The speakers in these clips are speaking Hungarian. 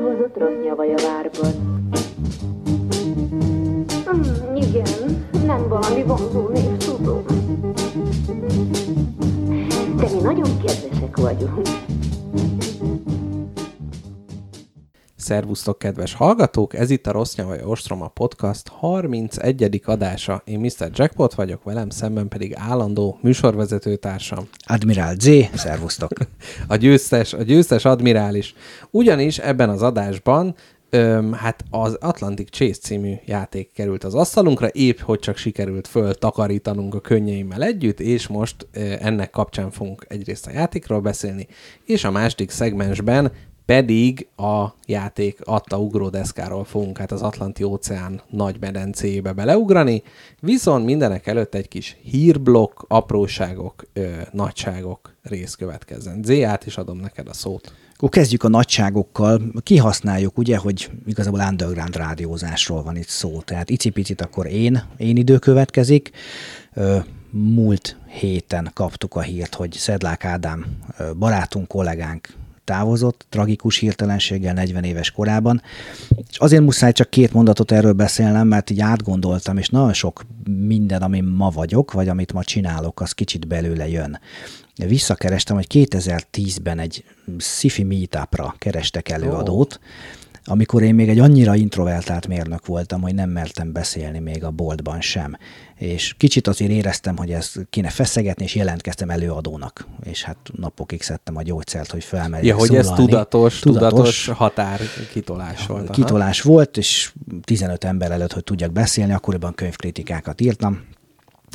hozott rossz nyavaj a várban. Mm, igen, nem valami vonzó név, tudom. De mi nagyon kedvesek vagyunk. Szervusztok, kedves hallgatók! Ez itt a Rossz Nyavaja Ostroma Podcast 31. adása. Én Mr. Jackpot vagyok, velem szemben pedig állandó műsorvezető társam. Admirál Z, szervusztok! a győztes, a győztes admirális. Ugyanis ebben az adásban Öm, hát az Atlantic Chase című játék került az asztalunkra, épp hogy csak sikerült föl takarítanunk a könnyeimmel együtt, és most ennek kapcsán fogunk egyrészt a játékról beszélni, és a második szegmensben pedig a játék adta ugródeszkáról fogunk hát az Atlanti óceán nagy medencéjébe beleugrani, viszont mindenek előtt egy kis hírblokk, apróságok, ö, nagyságok rész következzen. Zé, is adom neked a szót. Akkor kezdjük a nagyságokkal. Kihasználjuk, ugye, hogy igazából underground rádiózásról van itt szó. Tehát icipicit akkor én, én idő következik. Múlt héten kaptuk a hírt, hogy Szedlák Ádám barátunk, kollégánk távozott, tragikus hirtelenséggel 40 éves korában. És azért muszáj csak két mondatot erről beszélnem, mert így átgondoltam, és nagyon sok minden, ami ma vagyok, vagy amit ma csinálok, az kicsit belőle jön. Visszakerestem, hogy 2010-ben egy sci-fi meetupra kerestek előadót, amikor én még egy annyira introvertált mérnök voltam, hogy nem mertem beszélni még a boltban sem. És kicsit azért éreztem, hogy ez kéne feszegetni, és jelentkeztem előadónak. És hát napokig szedtem a gyógyszert, hogy felmerjek Ja, hogy szólalni. ez tudatos, tudatos, tudatos határ kitolás volt. Kitolás aha. volt, és 15 ember előtt, hogy tudjak beszélni, akkoriban könyvkritikákat írtam,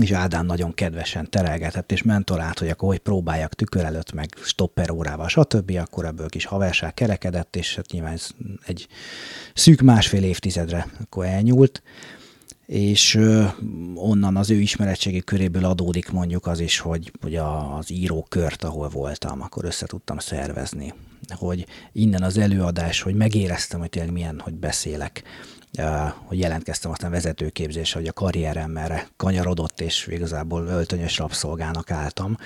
és Ádám nagyon kedvesen terelgetett és mentorált, hogy akkor hogy próbáljak tükör előtt, meg stopper órával, stb. Akkor ebből kis haverság kerekedett, és hát nyilván ez egy szűk másfél évtizedre akkor elnyúlt, és onnan az ő ismeretségi köréből adódik mondjuk az is, hogy, hogy az írókört, ahol voltam, akkor össze tudtam szervezni, hogy innen az előadás, hogy megéreztem, hogy tényleg milyen, hogy beszélek, hogy jelentkeztem aztán vezetőképzésre, hogy a karrierem erre kanyarodott, és igazából öltönyös rabszolgának álltam.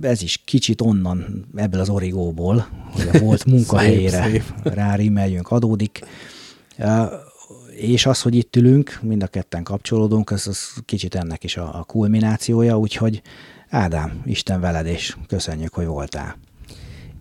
Ez is kicsit onnan, ebből az origóból, hogy a volt munkahelyére rárimeljünk, adódik. És az, hogy itt ülünk, mind a ketten kapcsolódunk, az, az kicsit ennek is a, a kulminációja, úgyhogy Ádám, Isten veled, és köszönjük, hogy voltál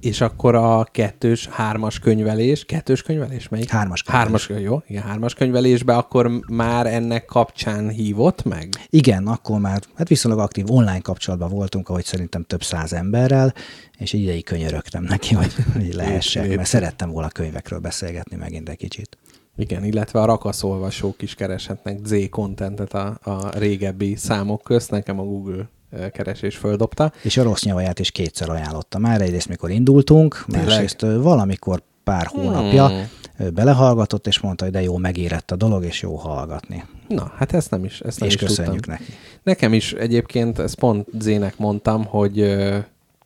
és akkor a kettős, hármas könyvelés, kettős könyvelés, melyik? Hármas könyvelés. Hármas, jó, igen, hármas könyvelésbe akkor már ennek kapcsán hívott meg? Igen, akkor már hát viszonylag aktív online kapcsolatban voltunk, ahogy szerintem több száz emberrel, és ideig könyörögtem neki, hogy, hogy lehessen, mert szerettem volna könyvekről beszélgetni megint egy kicsit. Igen, illetve a rakaszolvasók is kereshetnek Z-contentet a, a régebbi számok közt, nekem a Google keresés földobta. És a rossz nyavaját is kétszer ajánlotta már, egyrészt mikor indultunk, másrészt valamikor pár hónapja hmm. belehallgatott, és mondta, hogy de jó, megérett a dolog, és jó hallgatni. Na, hát ezt nem is, ezt nem és is köszönjük tudtam. neki. Nekem is egyébként, ezt pont Zének mondtam, hogy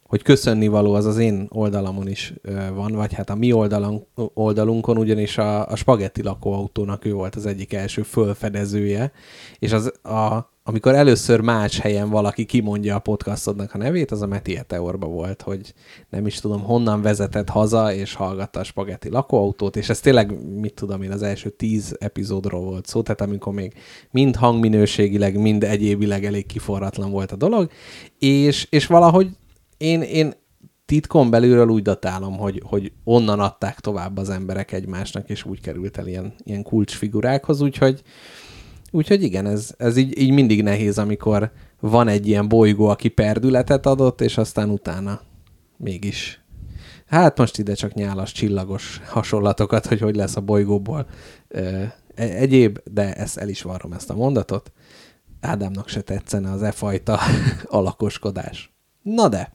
hogy köszönni való az az én oldalamon is van, vagy hát a mi oldalon, oldalunkon, ugyanis a, a spagetti lakóautónak ő volt az egyik első fölfedezője, és az a, amikor először más helyen valaki kimondja a podcastodnak a nevét, az a Meti Eteorba volt, hogy nem is tudom, honnan vezetett haza, és hallgatta a spagetti lakóautót, és ez tényleg, mit tudom én, az első tíz epizódról volt szó, tehát amikor még mind hangminőségileg, mind egyébileg elég kiforratlan volt a dolog, és, és valahogy én, én titkon belülről úgy datálom, hogy, hogy onnan adták tovább az emberek egymásnak, és úgy került el ilyen, ilyen kulcsfigurákhoz, úgyhogy Úgyhogy igen, ez, ez így, így mindig nehéz, amikor van egy ilyen bolygó, aki perdületet adott, és aztán utána mégis. Hát most ide csak nyálas, csillagos hasonlatokat, hogy hogy lesz a bolygóból e, egyéb, de ezt el is varrom ezt a mondatot. Ádámnak se tetszene az e fajta alakoskodás. Na de,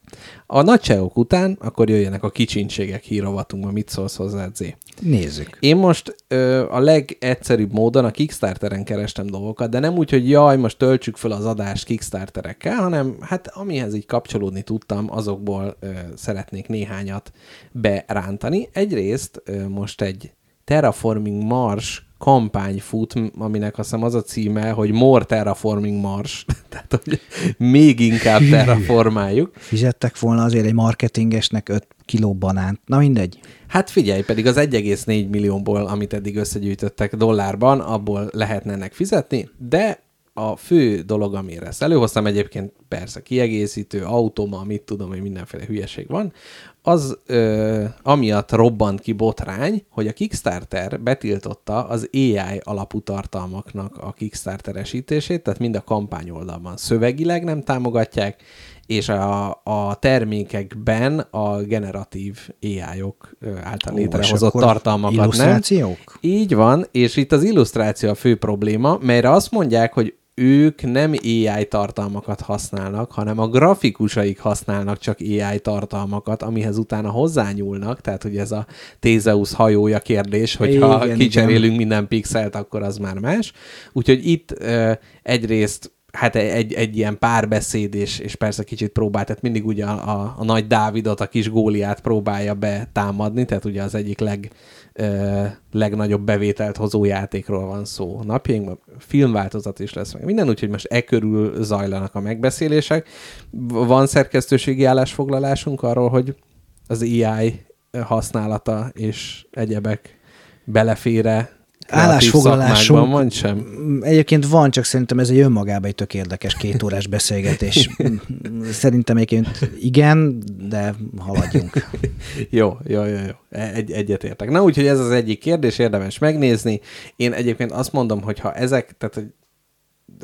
a nagyságok után akkor jöjjenek a kicsinségek hírovatunkba, mit szólsz hozzá, Zé? Nézzük. Én most ö, a legegyszerűbb módon a Kickstarteren kerestem dolgokat, de nem úgy, hogy jaj, most töltsük fel az adást Kickstarterekkel, hanem hát amihez így kapcsolódni tudtam, azokból ö, szeretnék néhányat berántani. Egyrészt ö, most egy Terraforming Mars kampány fut, aminek azt hiszem az a címe, hogy More Terraforming Mars. Tehát, hogy még inkább terraformáljuk. Fizettek volna azért egy marketingesnek 5 kiló banánt. Na mindegy. Hát figyelj, pedig az 1,4 millióból, amit eddig összegyűjtöttek dollárban, abból lehetne ennek fizetni, de a fő dolog, amire ezt előhoztam, egyébként persze kiegészítő, automa, mit tudom, hogy mindenféle hülyeség van, az ö, amiatt robbant ki botrány, hogy a Kickstarter betiltotta az AI alapú tartalmaknak a Kickstarteresítését, tehát mind a kampány oldalban szövegileg nem támogatják, és a, a termékekben a generatív AI-ok által létrehozott tartalmakat illusztrációk? nem. Így van, és itt az illusztráció a fő probléma, melyre azt mondják, hogy ők nem AI tartalmakat használnak, hanem a grafikusaik használnak csak AI tartalmakat, amihez utána hozzányúlnak, tehát hogy ez a Tézeus hajója kérdés, hogyha igen, kicserélünk igen. minden pixelt, akkor az már más. Úgyhogy itt uh, egyrészt hát egy, egy ilyen párbeszéd, és, és persze kicsit próbál, tehát mindig ugye a, a, a nagy Dávidot, a kis Góliát próbálja betámadni, tehát ugye az egyik leg, ö, legnagyobb bevételt hozó játékról van szó napjainkban. Filmváltozat is lesz meg minden, úgyhogy most e körül zajlanak a megbeszélések. Van szerkesztőségi állásfoglalásunk arról, hogy az AI használata és egyebek belefére állásfoglalásunk. van sem? Egyébként van, csak szerintem ez egy önmagában egy tök érdekes két órás beszélgetés. szerintem egyébként igen, de haladjunk. jó, jó, jó, jó. Egy, egyetértek. Na, úgyhogy ez az egyik kérdés, érdemes megnézni. Én egyébként azt mondom, hogy ha ezek, tehát hogy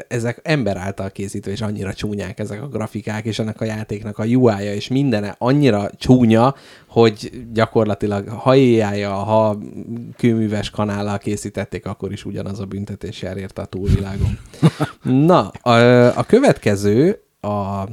ezek ember által készítve, és annyira csúnyák ezek a grafikák, és ennek a játéknak a UI-ja, és mindene annyira csúnya, hogy gyakorlatilag ha éjjája, ha kőműves kanállal készítették, akkor is ugyanaz a büntetés jár érte a túlvilágon. Na, a, a következő a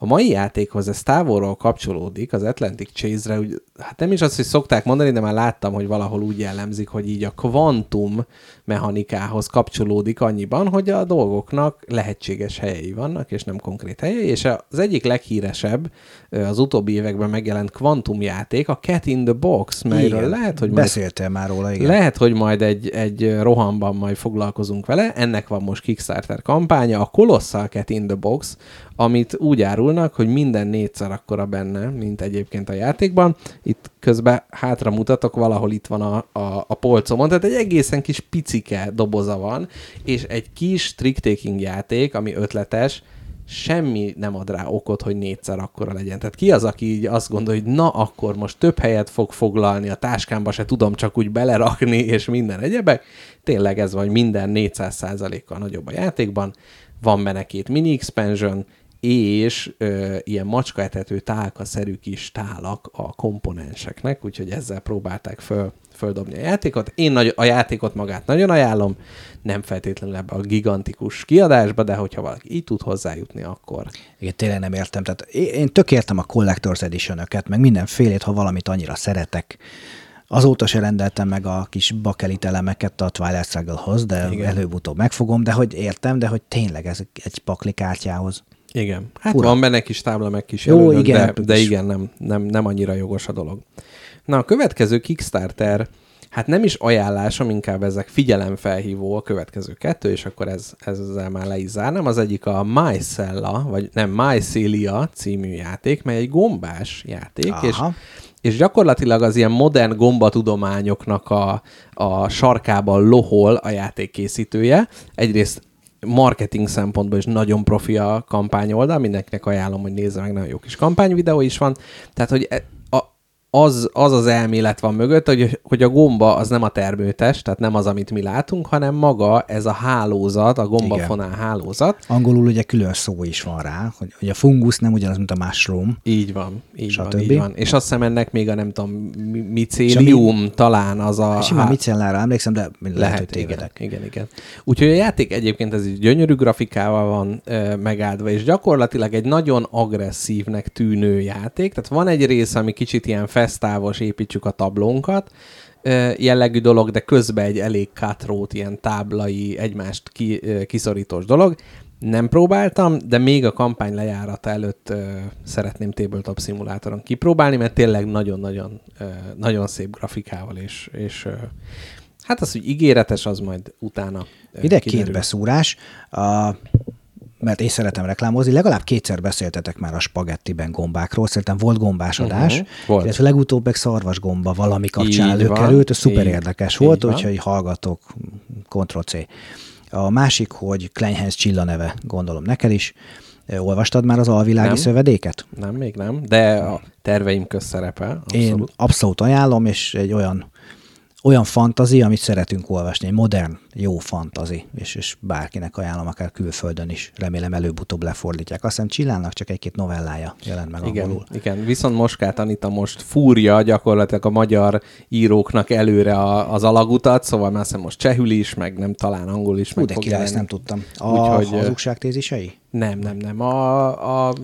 a mai játékhoz ez távolról kapcsolódik, az Atlantic Chase-re, úgy, hát nem is azt, hogy szokták mondani, de már láttam, hogy valahol úgy jellemzik, hogy így a kvantum mechanikához kapcsolódik annyiban, hogy a dolgoknak lehetséges helyei vannak, és nem konkrét helyei, és az egyik leghíresebb az utóbbi években megjelent kvantumjáték, a Cat in the Box, melyről igen, lehet, hogy majd, beszéltél már róla, igen. Lehet, hogy majd egy, egy rohamban majd foglalkozunk vele, ennek van most Kickstarter kampánya, a Colossal Cat in the Box, amit úgy árulnak, hogy minden négyszer akkora benne, mint egyébként a játékban. Itt közben hátra mutatok, valahol itt van a, a, a polcomon, tehát egy egészen kis picike doboza van, és egy kis trick-taking játék, ami ötletes, semmi nem ad rá okot, hogy négyszer akkora legyen. Tehát ki az, aki így azt gondolja, hogy na, akkor most több helyet fog foglalni, a táskámba se tudom csak úgy belerakni, és minden egyebek. Tényleg ez vagy minden 400%-kal nagyobb a játékban. Van benne két mini expansion, és ö, ilyen macskaetető tálkaszerű kis tálak a komponenseknek, úgyhogy ezzel próbálták föl, földobni a játékot. Én nagy, a játékot magát nagyon ajánlom, nem feltétlenül ebbe a gigantikus kiadásba, de hogyha valaki így tud hozzájutni, akkor... Igen, tényleg nem értem. Tehát én tök értem a Collector's edition meg mindenfélét, ha valamit annyira szeretek, Azóta se rendeltem meg a kis bakelit elemeket a Twilight Struggle-hoz, de előbb-utóbb megfogom, de hogy értem, de hogy tényleg ez egy pakli kártyához. Igen. Hát Fura. van benne kis tábla meg kis Jó, igen, de, de igen, nem, nem, nem annyira jogos a dolog. Na, a következő Kickstarter, hát nem is ajánlásom, inkább ezek figyelemfelhívó a következő kettő, és akkor ez, ezzel már le is zárnám. Az egyik a Mycella, vagy nem, Mycelia című játék, mely egy gombás játék, Aha. és és gyakorlatilag az ilyen modern gombatudományoknak a, a sarkában lohol a játék készítője. Egyrészt marketing szempontból is nagyon profi a kampány oldal, mindenkinek ajánlom, hogy nézze meg, nagyon jó kis kampányvideó is van. Tehát, hogy e- az, az az elmélet van mögött, hogy, hogy a gomba az nem a termőtest, tehát nem az, amit mi látunk, hanem maga ez a hálózat, a gombafonál hálózat. Angolul ugye külön szó is van rá, hogy, hogy a fungusz nem ugyanaz, mint a mushroom. Így van, így van, így van. És azt hiszem ennek még a nem tudom, micélium mi, talán az a... Simán há... micellára emlékszem, de lehet, lehet hogy tévedek. Igen, igen, igen. Úgyhogy a játék egyébként ez egy gyönyörű grafikával van e, megáldva, és gyakorlatilag egy nagyon agresszívnek tűnő játék, tehát van egy rész, ami kicsit ilyen fesztávos, építsük a tablónkat, jellegű dolog, de közben egy elég cutthroat, ilyen táblai, egymást ki, kiszorítós dolog. Nem próbáltam, de még a kampány lejárata előtt ö, szeretném tabletop szimulátoron kipróbálni, mert tényleg nagyon-nagyon nagyon szép grafikával és, és ö, Hát az, hogy ígéretes, az majd utána ö, Ide két beszúrás, a, mert én szeretem reklámozni, legalább kétszer beszéltetek már a spagettiben gombákról, szerintem volt gombás adás, Mhm, volt. illetve legutóbb meg szarvas gomba valami kapcsán előkerült, ez szuper így- érdekes így volt, úgyhogy hallgatok, Ctrl-C. A másik, hogy Kleinhens Csilla neve, gondolom neked is. Olvastad már az alvilági Nem. szövedéket? Nem, még nem, de a terveim köz szerepel. Én Abszolút. abszolút ajánlom, és egy olyan, olyan fantazi, amit szeretünk olvasni, modern, jó fantazi, és, és bárkinek ajánlom, akár külföldön is, remélem előbb-utóbb lefordítják. Azt hiszem Csillának csak egy-két novellája jelent meg Igen, angolul. igen, viszont Moskát Anita most fúrja gyakorlatilag a magyar íróknak előre a, az alagutat, szóval már hiszem most csehül is, meg nem talán angol is. Hú, meg de király, ezt nem tudtam. A Úgyhogy, ö, hazugságtézisei? Nem, nem, nem. A, a,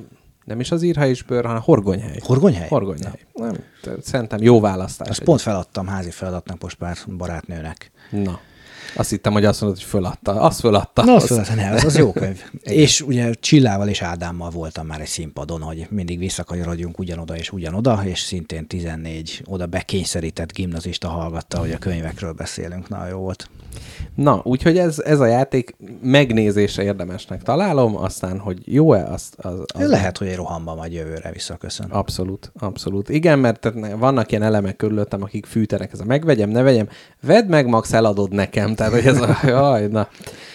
nem is az írha és bőr, hanem Horgonyhely. Horgonyhely? Horgonyhely. Nem, te- szerintem jó választás. Azt pont feladtam házi feladatnak most pár barátnőnek. Na. Azt hittem, hogy azt mondod, hogy föladta. Azt föladta. Na, Az- az, az, nem, az, az jó könyv. és ugye Csillával és Ádámmal voltam már egy színpadon, hogy mindig visszakanyarodjunk ugyanoda és ugyanoda, és szintén 14 oda bekényszerített gimnazista hallgatta, hogy a könyvekről beszélünk. Na, jó volt. Na, úgyhogy ez, ez a játék megnézésre érdemesnek találom, aztán, hogy jó-e, azt, az, az Lehet, hogy egy rohamba majd jövőre visszaköszön. Abszolút, abszolút. Igen, mert tehát vannak ilyen elemek körülöttem, akik fűtenek, ez a megvegyem, ne vegyem, vedd meg, max eladod nekem, tehát hogy ez a, jaj, na.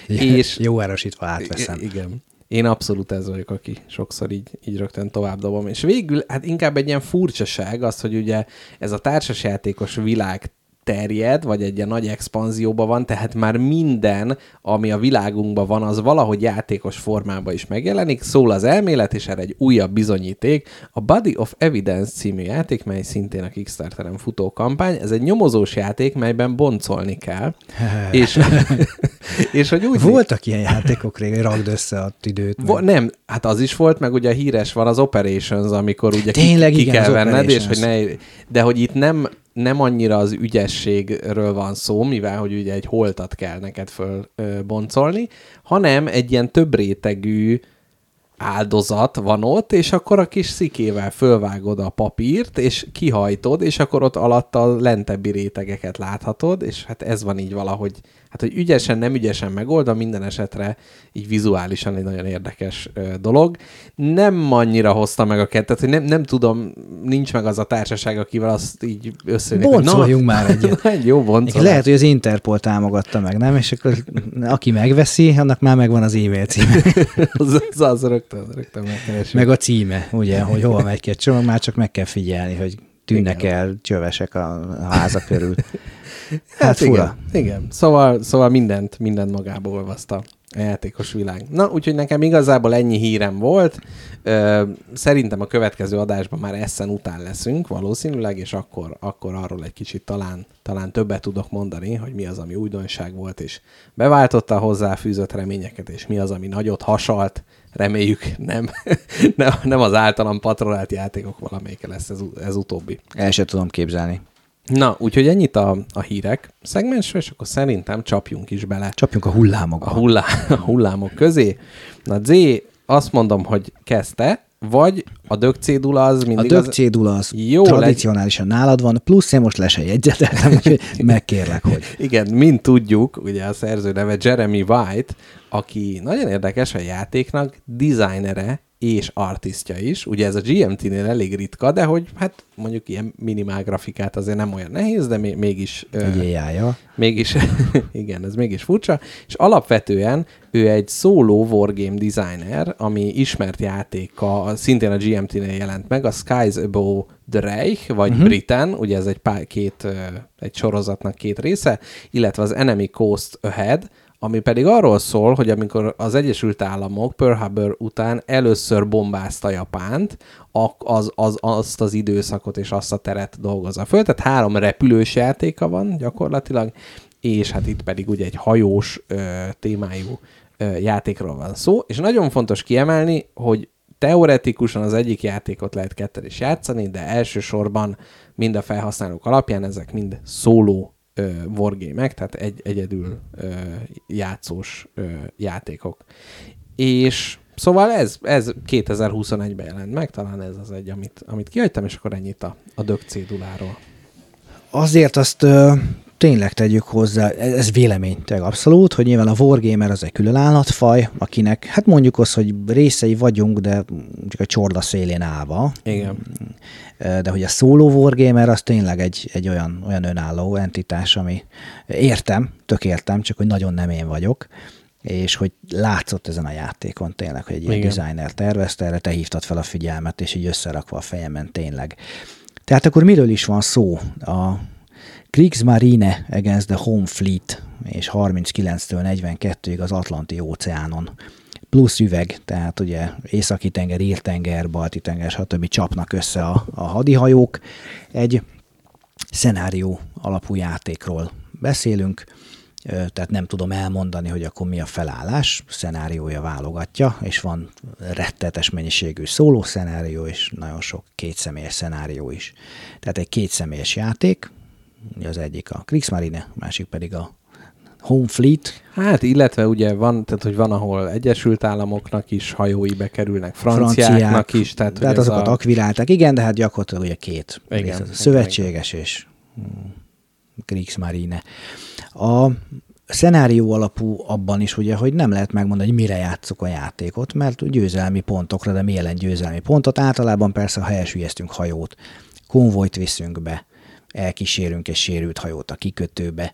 És Jó erősítve átveszem. Igen. Én abszolút ez vagyok, aki sokszor így, így rögtön tovább dobom. És végül, hát inkább egy ilyen furcsaság az, hogy ugye ez a társasjátékos világ terjed, vagy egy ilyen nagy expanzióban van, tehát már minden, ami a világunkban van, az valahogy játékos formában is megjelenik, szól az elmélet, és erre egy újabb bizonyíték, a Body of Evidence című játék, mely szintén a Kickstarteren futó kampány, ez egy nyomozós játék, melyben boncolni kell, és, és hogy úgy Voltak ilyen játékok régen, rakd össze a időt. Vo- nem, hát az is volt, meg ugye a híres van az Operations, amikor ugye Tényleg, ki, ki igen, kell venned, és hogy ne, de hogy itt nem, nem annyira az ügyességről van szó, mivel hogy ugye egy holtat kell neked fölboncolni, hanem egy ilyen több rétegű áldozat van ott, és akkor a kis szikével fölvágod a papírt, és kihajtod, és akkor ott alatt a lentebbi rétegeket láthatod, és hát ez van így valahogy, hát hogy ügyesen, nem ügyesen megoldva, minden esetre így vizuálisan egy nagyon érdekes dolog. Nem annyira hozta meg a kettet, hogy nem, nem tudom, nincs meg az a társaság, akivel azt így összejönnek. Boncoljunk már egyet. Egy jó boncolás. Lehet, hogy az Interpol támogatta meg, nem? És akkor aki megveszi, annak már megvan az e-mail címe. az, az, az rögtön, rögtön megkeresünk. Meg a címe, ugye, hogy hova megy ki egy csomag, már csak meg kell figyelni, hogy tűnnek Igen. el csövesek a háza körül. Hát, Hát fura. igen, igen. Szóval, szóval mindent, mindent magába olvaszta a játékos világ. Na, úgyhogy nekem igazából ennyi hírem volt. Ö, szerintem a következő adásban már eszen után leszünk valószínűleg, és akkor, akkor arról egy kicsit talán, talán többet tudok mondani, hogy mi az, ami újdonság volt, és beváltotta a hozzáfűzött reményeket, és mi az, ami nagyot hasalt, reméljük nem, nem, nem az általam patronált játékok valamelyike lesz ez, ez utóbbi. El sem tudom képzelni. Na, úgyhogy ennyit a, a hírek szegmensről, és akkor szerintem csapjunk is bele Csapjunk a hullámokba. a, hullá, a hullámok közé. Na, Z, azt mondom, hogy kezdte, vagy a dög cédula az A mindig dög az... cédula az Jó, tradicionálisan nálad van, plusz én most le se jegyzeteltem, úgyhogy megkérlek, hogy Igen, mint tudjuk, ugye a szerző neve Jeremy White, aki nagyon érdekes a játéknak, designere és artistja is. Ugye ez a GMT-nél elég ritka, de hogy hát mondjuk ilyen minimál grafikát azért nem olyan nehéz, de még, mégis... egy éjjája. Mégis, igen, ez mégis furcsa, és alapvetően ő egy szóló wargame designer, ami ismert játéka, szintén a GMT-nél jelent meg, a Skies Above the Reich, vagy uh-huh. Britain, ugye ez egy pár, két, egy sorozatnak két része, illetve az Enemy Coast Ahead, ami pedig arról szól, hogy amikor az Egyesült Államok Pearl Harbor után először bombázta Japánt, az, az, azt az időszakot és azt a teret dolgozza föl. Tehát három repülős játéka van gyakorlatilag, és hát itt pedig ugye egy hajós ö, témájú ö, játékról van szó, és nagyon fontos kiemelni, hogy teoretikusan az egyik játékot lehet ketten is játszani, de elsősorban mind a felhasználók alapján ezek mind szóló ö, wargame tehát egy, egyedül ö, játszós ö, játékok. És szóval ez, ez 2021-ben jelent meg, talán ez az egy, amit, amit kihagytam, és akkor ennyit a, a dög céduláról. Azért azt ö, tényleg tegyük hozzá, ez vélemény tényleg abszolút, hogy nyilván a Wargamer az egy külön állatfaj, akinek, hát mondjuk az, hogy részei vagyunk, de csak a csorda szélén állva. Igen. De hogy a solo Wargamer az tényleg egy, egy olyan, olyan önálló entitás, ami értem, tök értem, csak hogy nagyon nem én vagyok és hogy látszott ezen a játékon tényleg, hogy egy ilyen designer tervezte, erre te hívtad fel a figyelmet, és így összerakva a fejemen tényleg. Tehát akkor miről is van szó? A Kriegsmarine against the Home Fleet, és 39-től 42-ig az Atlanti óceánon plusz üveg, tehát ugye északi tenger, írtenger, balti tenger, stb. csapnak össze a, a hadihajók. Egy szenárió alapú játékról beszélünk, tehát nem tudom elmondani, hogy akkor mi a felállás, szenáriója válogatja, és van rettetes mennyiségű szóló szenárió, és nagyon sok kétszemélyes szenárió is. Tehát egy kétszemélyes játék, az egyik a Kriegsmarine, a másik pedig a Home Fleet. Hát, illetve ugye van, tehát hogy van, ahol Egyesült Államoknak is hajói bekerülnek, franciáknak Franciák, is. Tehát, tehát azokat a... akvirálták, igen, de hát gyakorlatilag ugye két igen, rész, szövetséges igen. és hmm, Kriegsmarine. A szenárió alapú abban is, ugye, hogy nem lehet megmondani, hogy mire játszok a játékot, mert győzelmi pontokra, de mi jelen győzelmi pontot? Általában persze, ha helyesülyeztünk hajót, konvojt viszünk be, elkísérünk egy sérült hajót a kikötőbe,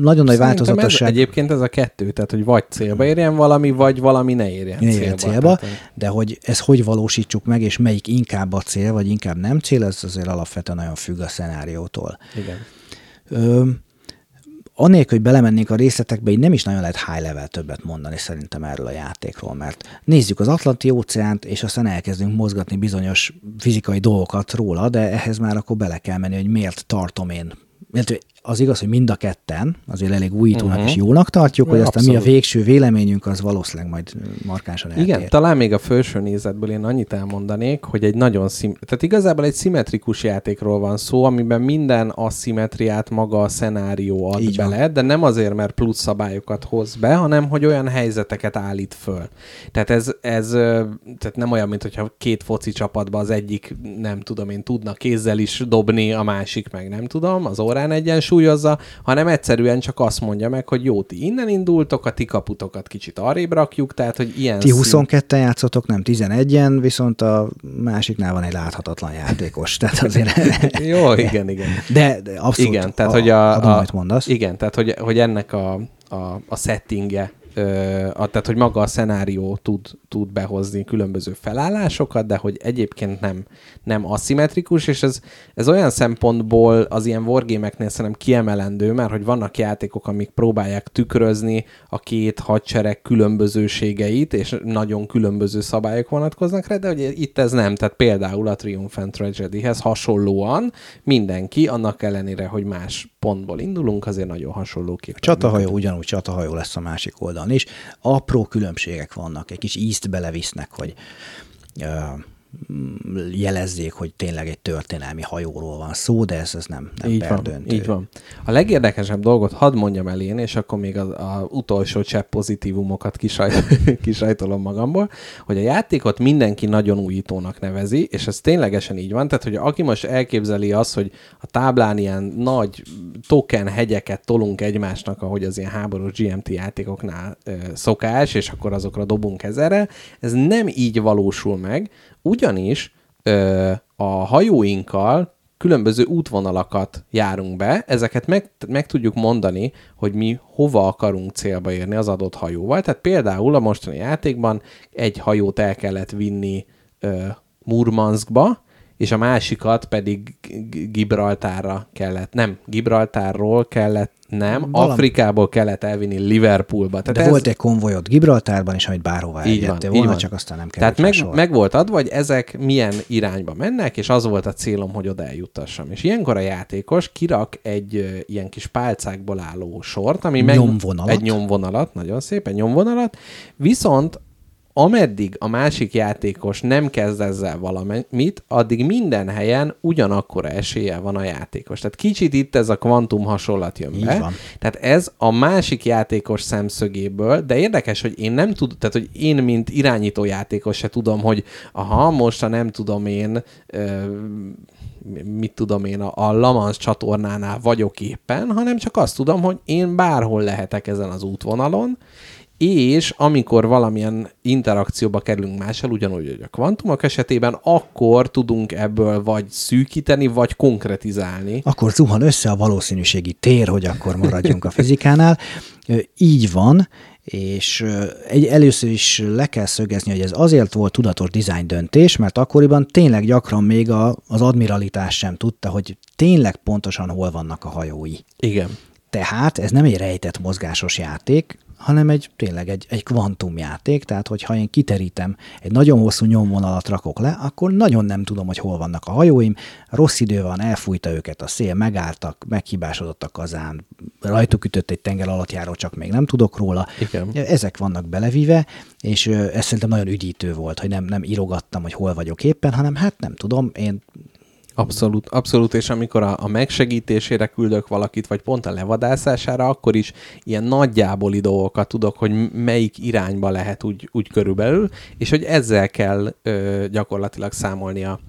nagyon nagy változatosság. Ez, egyébként ez a kettő, tehát hogy vagy célba érjen valami, vagy valami ne érjen ne célba. célba tehát, de hogy ez hogy valósítsuk meg, és melyik inkább a cél, vagy inkább nem cél, ez azért alapvetően nagyon függ a szenáriótól. Igen. Ö, anélkül, hogy belemennénk a részletekbe, így nem is nagyon lehet high level többet mondani szerintem erről a játékról, mert nézzük az Atlanti óceánt, és aztán elkezdünk mozgatni bizonyos fizikai dolgokat róla, de ehhez már akkor bele kell menni, hogy miért tartom én az igaz, hogy mind a ketten azért elég újítónak uh-huh. és jónak tartjuk, hogy aztán Abszolút. mi a végső véleményünk, az valószínűleg majd markánsan eltér. Igen, talán még a felső nézetből én annyit elmondanék, hogy egy nagyon szim... Tehát igazából egy szimmetrikus játékról van szó, amiben minden aszimetriát maga a szenárió ad Így bele, van. de nem azért, mert plusz szabályokat hoz be, hanem hogy olyan helyzeteket állít föl. Tehát ez, ez tehát nem olyan, mint hogyha két foci csapatban az egyik, nem tudom én, tudna kézzel is dobni, a másik meg nem tudom, az órán egyensúly, hangsúlyozza, hanem egyszerűen csak azt mondja meg, hogy jó, ti innen indultok, a ti kaputokat kicsit arrébb rakjuk, tehát hogy ilyen Ti 22-en játszotok, nem 11-en, viszont a másiknál van egy láthatatlan játékos, tehát azért... jó, igen, igen. De, de abszolút igen, tehát, a, hogy a, a, mondasz. Igen, tehát hogy, hogy ennek a, a, a settingje a, tehát hogy maga a szenárió tud, tud behozni különböző felállásokat, de hogy egyébként nem, nem aszimmetrikus, és ez, ez olyan szempontból az ilyen wargame-eknél szerintem kiemelendő, mert hogy vannak játékok, amik próbálják tükrözni a két hadsereg különbözőségeit, és nagyon különböző szabályok vonatkoznak rá, de hogy itt ez nem, tehát például a Triumph and Tragedy-hez hasonlóan mindenki, annak ellenére, hogy más pontból indulunk, azért nagyon hasonló kép. Csatahajó ugyanúgy csatahajó lesz a másik oldalon is. Apró különbségek vannak, egy kis ízt belevisznek, hogy uh, jelezzék, hogy tényleg egy történelmi hajóról van szó, de ez, ez nem, nem így perdöntő. Van, így van. A legérdekesebb dolgot hadd mondjam el én, és akkor még az a utolsó csepp pozitívumokat kisajt, kisajtolom magamból, hogy a játékot mindenki nagyon újítónak nevezi, és ez ténylegesen így van, tehát hogy aki most elképzeli azt, hogy a táblán ilyen nagy token hegyeket tolunk egymásnak, ahogy az ilyen háborús GMT játékoknál ö, szokás, és akkor azokra dobunk ezerre, ez nem így valósul meg, ugyanis ö, a hajóinkkal különböző útvonalakat járunk be, ezeket meg, meg tudjuk mondani, hogy mi hova akarunk célba érni az adott hajóval. Tehát például a mostani játékban egy hajót el kellett vinni ö, Murmanskba, és a másikat pedig Gibraltárra kellett, nem, Gibraltárról kellett, nem, Valami. Afrikából kellett elvinni Liverpoolba. Tehát De ez... volt egy konvojot Gibraltárban is, amit bárhová így van, volna, így van. csak aztán nem kellett Tehát meg, meg volt adva, hogy ezek milyen irányba mennek, és az volt a célom, hogy oda eljuttassam. És ilyenkor a játékos kirak egy uh, ilyen kis pálcákból álló sort, ami meg... Nyomvonalat. Egy nyomvonalat, nagyon szép, egy nyomvonalat, viszont ameddig a másik játékos nem kezd ezzel valamit, addig minden helyen ugyanakkora esélye van a játékos. Tehát kicsit itt ez a kvantum hasonlat jön be. Tehát ez a másik játékos szemszögéből, de érdekes, hogy én nem tudom, tehát hogy én, mint irányító játékos se tudom, hogy aha, most ha nem tudom én, ö, mit tudom én, a, a Lamans csatornánál vagyok éppen, hanem csak azt tudom, hogy én bárhol lehetek ezen az útvonalon, és amikor valamilyen interakcióba kerülünk mással, ugyanúgy, hogy a kvantumok esetében, akkor tudunk ebből vagy szűkíteni, vagy konkretizálni. Akkor zuhan össze a valószínűségi tér, hogy akkor maradjunk a fizikánál. Így van, és egy, először is le kell szögezni, hogy ez azért volt tudatos design döntés, mert akkoriban tényleg gyakran még a, az admiralitás sem tudta, hogy tényleg pontosan hol vannak a hajói. Igen. Tehát ez nem egy rejtett mozgásos játék, hanem egy tényleg egy, egy kvantumjáték, tehát hogyha én kiterítem, egy nagyon hosszú nyomvonalat rakok le, akkor nagyon nem tudom, hogy hol vannak a hajóim, rossz idő van, elfújta őket a szél, megálltak, meghibásodott a kazán, rajtuk ütött egy tenger alatt járó, csak még nem tudok róla. Igen. Ezek vannak belevíve, és ez szerintem nagyon üdítő volt, hogy nem, nem írogattam, hogy hol vagyok éppen, hanem hát nem tudom, én Abszolút, abszolút, és amikor a, a megsegítésére küldök valakit, vagy pont a levadászására, akkor is ilyen nagyjáboli dolgokat tudok, hogy melyik irányba lehet úgy, úgy körülbelül, és hogy ezzel kell ö, gyakorlatilag számolni a,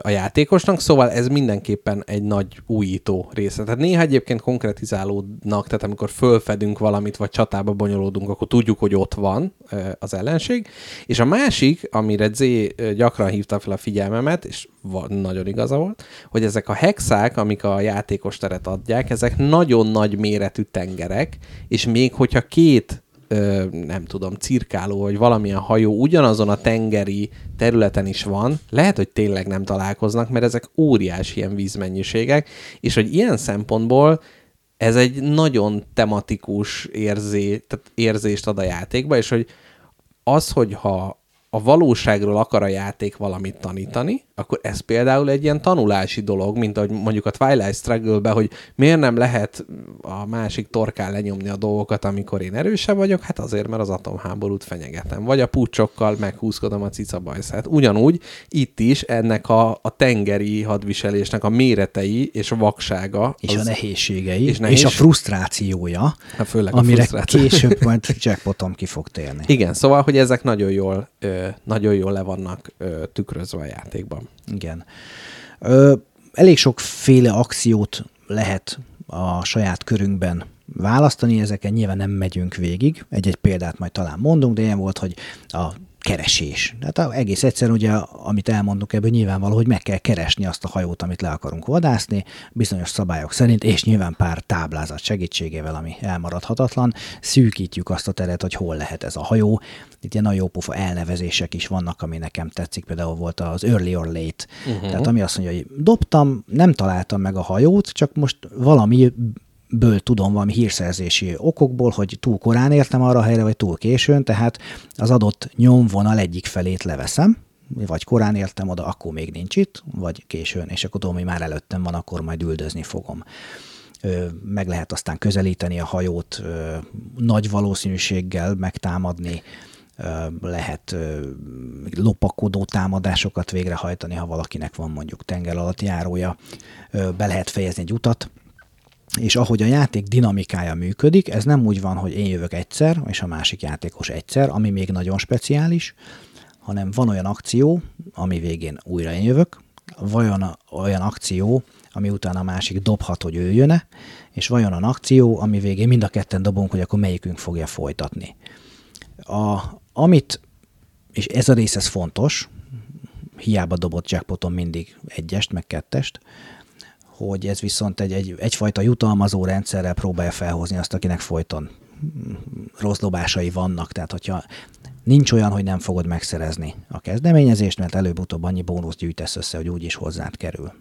a játékosnak, szóval ez mindenképpen egy nagy újító része. Tehát néha egyébként konkretizálódnak, tehát amikor fölfedünk valamit, vagy csatába bonyolódunk, akkor tudjuk, hogy ott van az ellenség. És a másik, amire Z gyakran hívta fel a figyelmemet, és nagyon igaza volt, hogy ezek a hexák, amik a játékos teret adják, ezek nagyon nagy méretű tengerek, és még hogyha két ö, nem tudom, cirkáló, vagy valamilyen hajó ugyanazon a tengeri területen is van, lehet, hogy tényleg nem találkoznak, mert ezek óriási ilyen vízmennyiségek, és hogy ilyen szempontból ez egy nagyon tematikus érzé, tehát érzést ad a játékba, és hogy az, hogyha a valóságról akar a játék valamit tanítani, akkor ez például egy ilyen tanulási dolog, mint ahogy mondjuk a Twilight struggle hogy miért nem lehet a másik torkán lenyomni a dolgokat, amikor én erősebb vagyok, hát azért, mert az atomháborút fenyegetem. Vagy a pucsokkal meghúzkodom a cica bajszát. Ugyanúgy itt is ennek a, a tengeri hadviselésnek a méretei és a vaksága. És az, a nehézségei, és, nehéz... és a frusztrációja, hát főleg amire a később majd jackpotom ki fog térni. Igen, szóval, hogy ezek nagyon jól, ö, nagyon jól le vannak tükrözve a játékban. Igen. Ö, elég sokféle akciót lehet a saját körünkben választani, ezeken nyilván nem megyünk végig. Egy-egy példát majd talán mondunk, de ilyen volt, hogy a keresés. Tehát egész egyszer ugye, amit elmondunk ebből, nyilvánvaló, hogy meg kell keresni azt a hajót, amit le akarunk vadászni, bizonyos szabályok szerint, és nyilván pár táblázat segítségével, ami elmaradhatatlan, szűkítjük azt a teret, hogy hol lehet ez a hajó. Itt ilyen nagyon jópofa elnevezések is vannak, ami nekem tetszik, például volt az early or late. Uh-huh. Tehát ami azt mondja, hogy dobtam, nem találtam meg a hajót, csak most valami ből tudom valami hírszerzési okokból, hogy túl korán értem arra a helyre, vagy túl későn, tehát az adott nyomvonal egyik felét leveszem, vagy korán értem oda, akkor még nincs itt, vagy későn, és akkor tudom, hogy már előttem van, akkor majd üldözni fogom. Meg lehet aztán közelíteni a hajót, nagy valószínűséggel megtámadni, lehet lopakodó támadásokat végrehajtani, ha valakinek van mondjuk tenger alatt járója, be lehet fejezni egy utat, és ahogy a játék dinamikája működik, ez nem úgy van, hogy én jövök egyszer, és a másik játékos egyszer, ami még nagyon speciális, hanem van olyan akció, ami végén újra én jövök, vajon olyan akció, ami után a másik dobhat, hogy ő jön és vajon olyan akció, ami végén mind a ketten dobunk, hogy akkor melyikünk fogja folytatni. A, amit, és ez a rész ez fontos, hiába dobott jackpoton mindig egyest, meg kettest, hogy ez viszont egy, egy, egyfajta jutalmazó rendszerrel próbálja felhozni azt, akinek folyton rossz dobásai vannak. Tehát, hogyha nincs olyan, hogy nem fogod megszerezni a kezdeményezést, mert előbb-utóbb annyi bónusz gyűjtesz össze, hogy úgyis hozzád kerül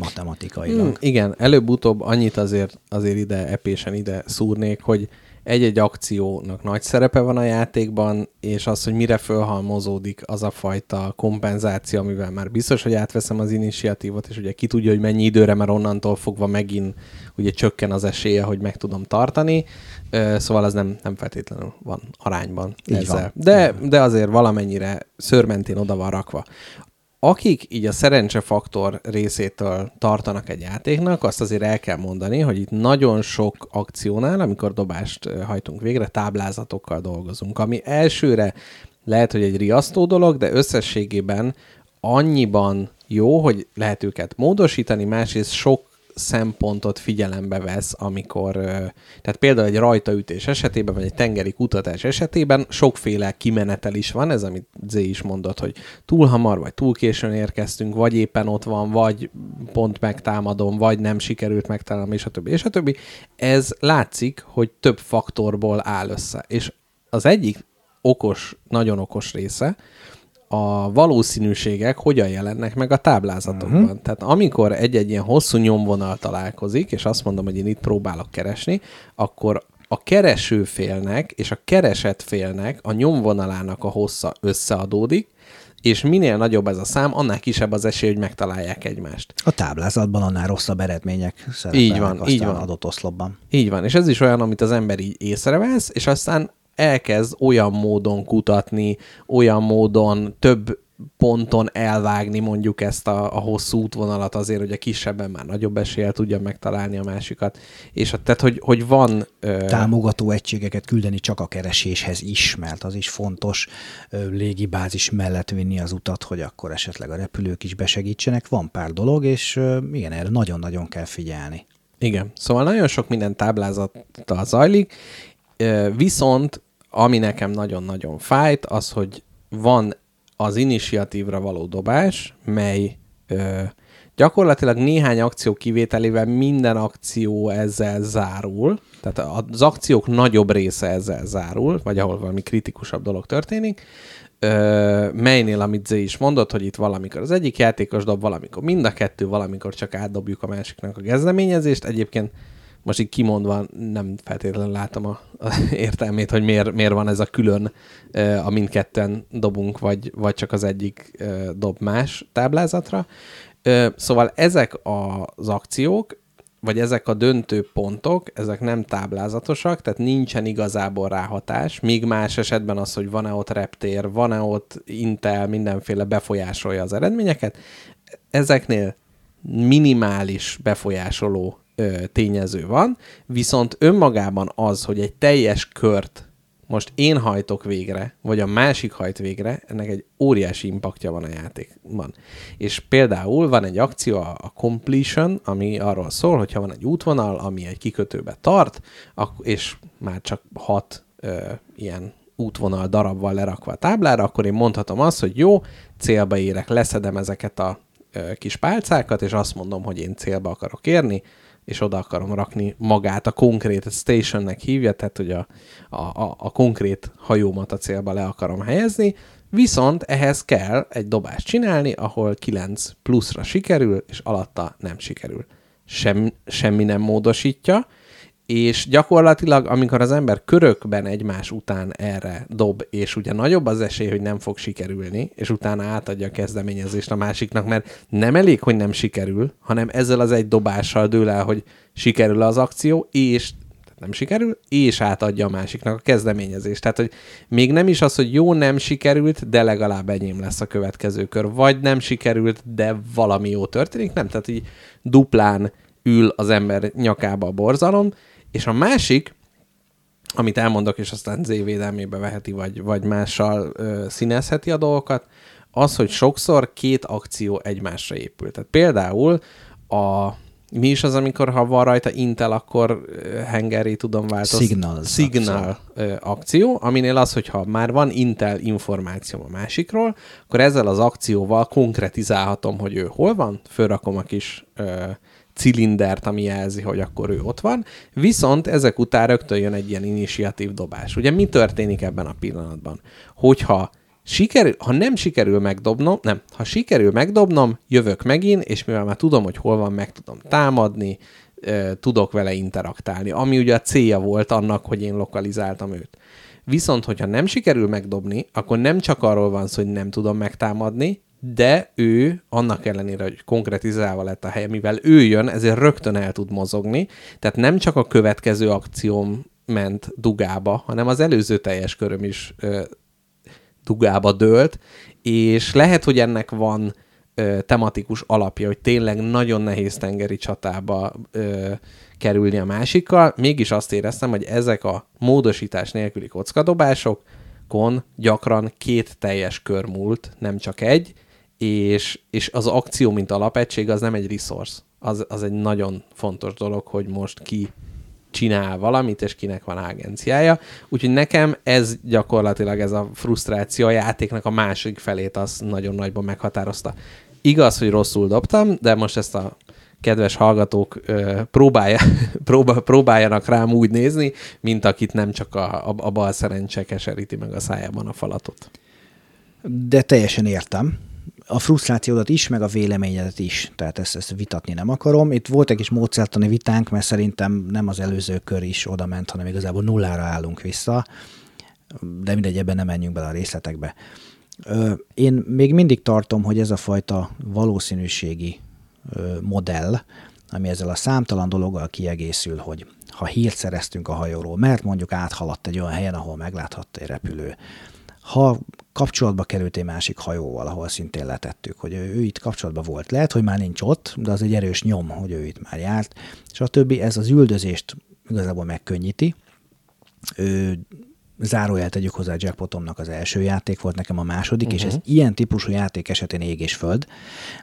matematikailag. Hmm, igen, előbb-utóbb annyit azért, azért ide epésen ide szúrnék, hogy egy-egy akciónak nagy szerepe van a játékban, és az, hogy mire fölhalmozódik az a fajta kompenzáció, amivel már biztos, hogy átveszem az initiatívot, és ugye ki tudja, hogy mennyi időre, mert onnantól fogva megint ugye csökken az esélye, hogy meg tudom tartani, szóval az nem, nem feltétlenül van arányban Így ezzel. Van. De, de azért valamennyire szörmentén oda van rakva akik így a szerencsefaktor részétől tartanak egy játéknak, azt azért el kell mondani, hogy itt nagyon sok akciónál, amikor dobást hajtunk végre, táblázatokkal dolgozunk, ami elsőre lehet, hogy egy riasztó dolog, de összességében annyiban jó, hogy lehet őket módosítani, másrészt sok szempontot figyelembe vesz, amikor, tehát például egy rajtaütés esetében, vagy egy tengeri kutatás esetében sokféle kimenetel is van, ez amit Z is mondott, hogy túl hamar, vagy túl későn érkeztünk, vagy éppen ott van, vagy pont megtámadom, vagy nem sikerült megtalálnom, és a többi, és a többi. Ez látszik, hogy több faktorból áll össze. És az egyik okos, nagyon okos része, a valószínűségek hogyan jelennek meg a táblázatokban. Uh-huh. Tehát amikor egy-egy ilyen hosszú nyomvonal találkozik, és azt mondom, hogy én itt próbálok keresni, akkor a keresőfélnek és a keresett félnek a nyomvonalának a hossza összeadódik, és minél nagyobb ez a szám, annál kisebb az esély, hogy megtalálják egymást. A táblázatban annál rosszabb eredmények szerepelnek így van, így van. adott oszlopban. Így van, és ez is olyan, amit az ember így észrevesz, és aztán elkezd olyan módon kutatni, olyan módon több ponton elvágni mondjuk ezt a, a hosszú útvonalat azért, hogy a kisebben már nagyobb eséllyel tudja megtalálni a másikat. És a, tehát, hogy, hogy van... Ö... Támogató egységeket küldeni csak a kereséshez is, mert az is fontos ö, légibázis mellett vinni az utat, hogy akkor esetleg a repülők is besegítsenek. Van pár dolog, és ö, igen, erre nagyon-nagyon kell figyelni. Igen, szóval nagyon sok minden táblázattal zajlik, Viszont, ami nekem nagyon-nagyon fájt, az, hogy van az initiatívra való dobás, mely ö, gyakorlatilag néhány akció kivételével minden akció ezzel zárul, tehát az akciók nagyobb része ezzel zárul, vagy ahol valami kritikusabb dolog történik, ö, melynél, amit Z is mondott, hogy itt valamikor az egyik játékos dob, valamikor mind a kettő, valamikor csak átdobjuk a másiknak a kezdeményezést. Egyébként most így kimondva nem feltétlenül látom a, a értelmét, hogy miért, miért van ez a külön, a mindketten dobunk, vagy, vagy csak az egyik dob más táblázatra. Szóval ezek az akciók, vagy ezek a döntő pontok, ezek nem táblázatosak, tehát nincsen igazából ráhatás, míg más esetben az, hogy van-e ott reptér, van-e ott Intel, mindenféle befolyásolja az eredményeket, ezeknél minimális befolyásoló ö, tényező van, viszont önmagában az, hogy egy teljes kört most én hajtok végre, vagy a másik hajt végre, ennek egy óriási impaktja van a játékban. És például van egy akció, a completion, ami arról szól, hogyha van egy útvonal, ami egy kikötőbe tart, és már csak hat ö, ilyen útvonal darabval lerakva a táblára, akkor én mondhatom azt, hogy jó, célba érek, leszedem ezeket a ö, kis pálcákat, és azt mondom, hogy én célba akarok érni, és oda akarom rakni magát, a konkrét stationnek hívja, tehát hogy a, a, a, konkrét hajómat a célba le akarom helyezni, viszont ehhez kell egy dobást csinálni, ahol 9 pluszra sikerül, és alatta nem sikerül. Sem, semmi nem módosítja, és gyakorlatilag, amikor az ember körökben egymás után erre dob, és ugye nagyobb az esély, hogy nem fog sikerülni, és utána átadja a kezdeményezést a másiknak, mert nem elég, hogy nem sikerül, hanem ezzel az egy dobással dől el, hogy sikerül az akció, és nem sikerül, és átadja a másiknak a kezdeményezést. Tehát, hogy még nem is az, hogy jó, nem sikerült, de legalább enyém lesz a következő kör. Vagy nem sikerült, de valami jó történik. Nem, tehát így duplán ül az ember nyakába a borzalom, és a másik, amit elmondok, és aztán Z védelmébe veheti, vagy, vagy mással ö, színezheti a dolgokat, az, hogy sokszor két akció egymásra épül. Tehát például a mi is az, amikor ha van rajta Intel, akkor hengeri tudom változni. Signal. Signal akció. akció, aminél az, hogyha már van Intel információ a másikról, akkor ezzel az akcióval konkretizálhatom, hogy ő hol van, fölrakom a kis ö, cilindert, ami jelzi, hogy akkor ő ott van, viszont ezek után rögtön jön egy ilyen initiatív dobás. Ugye mi történik ebben a pillanatban? Hogyha sikerül, ha nem sikerül megdobnom, nem, ha sikerül megdobnom, jövök megint, és mivel már tudom, hogy hol van, meg tudom támadni, tudok vele interaktálni, ami ugye a célja volt annak, hogy én lokalizáltam őt. Viszont, hogyha nem sikerül megdobni, akkor nem csak arról van szó, hogy nem tudom megtámadni, de ő annak ellenére, hogy konkretizálva lett a helye, mivel ő jön, ezért rögtön el tud mozogni, tehát nem csak a következő akcióm ment dugába, hanem az előző teljes köröm is ö, dugába dőlt, és lehet, hogy ennek van ö, tematikus alapja, hogy tényleg nagyon nehéz tengeri csatába ö, kerülni a másikkal, mégis azt éreztem, hogy ezek a módosítás nélküli kockadobásokon gyakran két teljes kör múlt, nem csak egy, és, és az akció, mint alapegység, az nem egy resource. Az, az egy nagyon fontos dolog, hogy most ki csinál valamit, és kinek van agenciája. Úgyhogy nekem ez gyakorlatilag ez a frusztráció a játéknak a másik felét az nagyon nagyban meghatározta. Igaz, hogy rosszul dobtam, de most ezt a kedves hallgatók próbálja, próbál, próbáljanak rám úgy nézni, mint akit nem csak a, a, a bal szerencse keseríti meg a szájában a falatot. De teljesen értem a frusztrációdat is, meg a véleményedet is. Tehát ezt, ezt vitatni nem akarom. Itt volt egy kis módszertani vitánk, mert szerintem nem az előző kör is oda ment, hanem igazából nullára állunk vissza. De mindegy, ebben nem menjünk bele a részletekbe. Én még mindig tartom, hogy ez a fajta valószínűségi modell, ami ezzel a számtalan dologgal kiegészül, hogy ha hírt szereztünk a hajóról, mert mondjuk áthaladt egy olyan helyen, ahol megláthatta egy repülő, ha kapcsolatba került egy másik hajóval, ahol szintén letettük, hogy ő, ő itt kapcsolatban volt. Lehet, hogy már nincs ott, de az egy erős nyom, hogy ő itt már járt, és a többi, ez az üldözést igazából megkönnyíti. Ő, zárójel tegyük hozzá, Jackpotomnak az első játék volt, nekem a második, uh-huh. és ez mhm. ilyen típusú játék esetén ég és föld,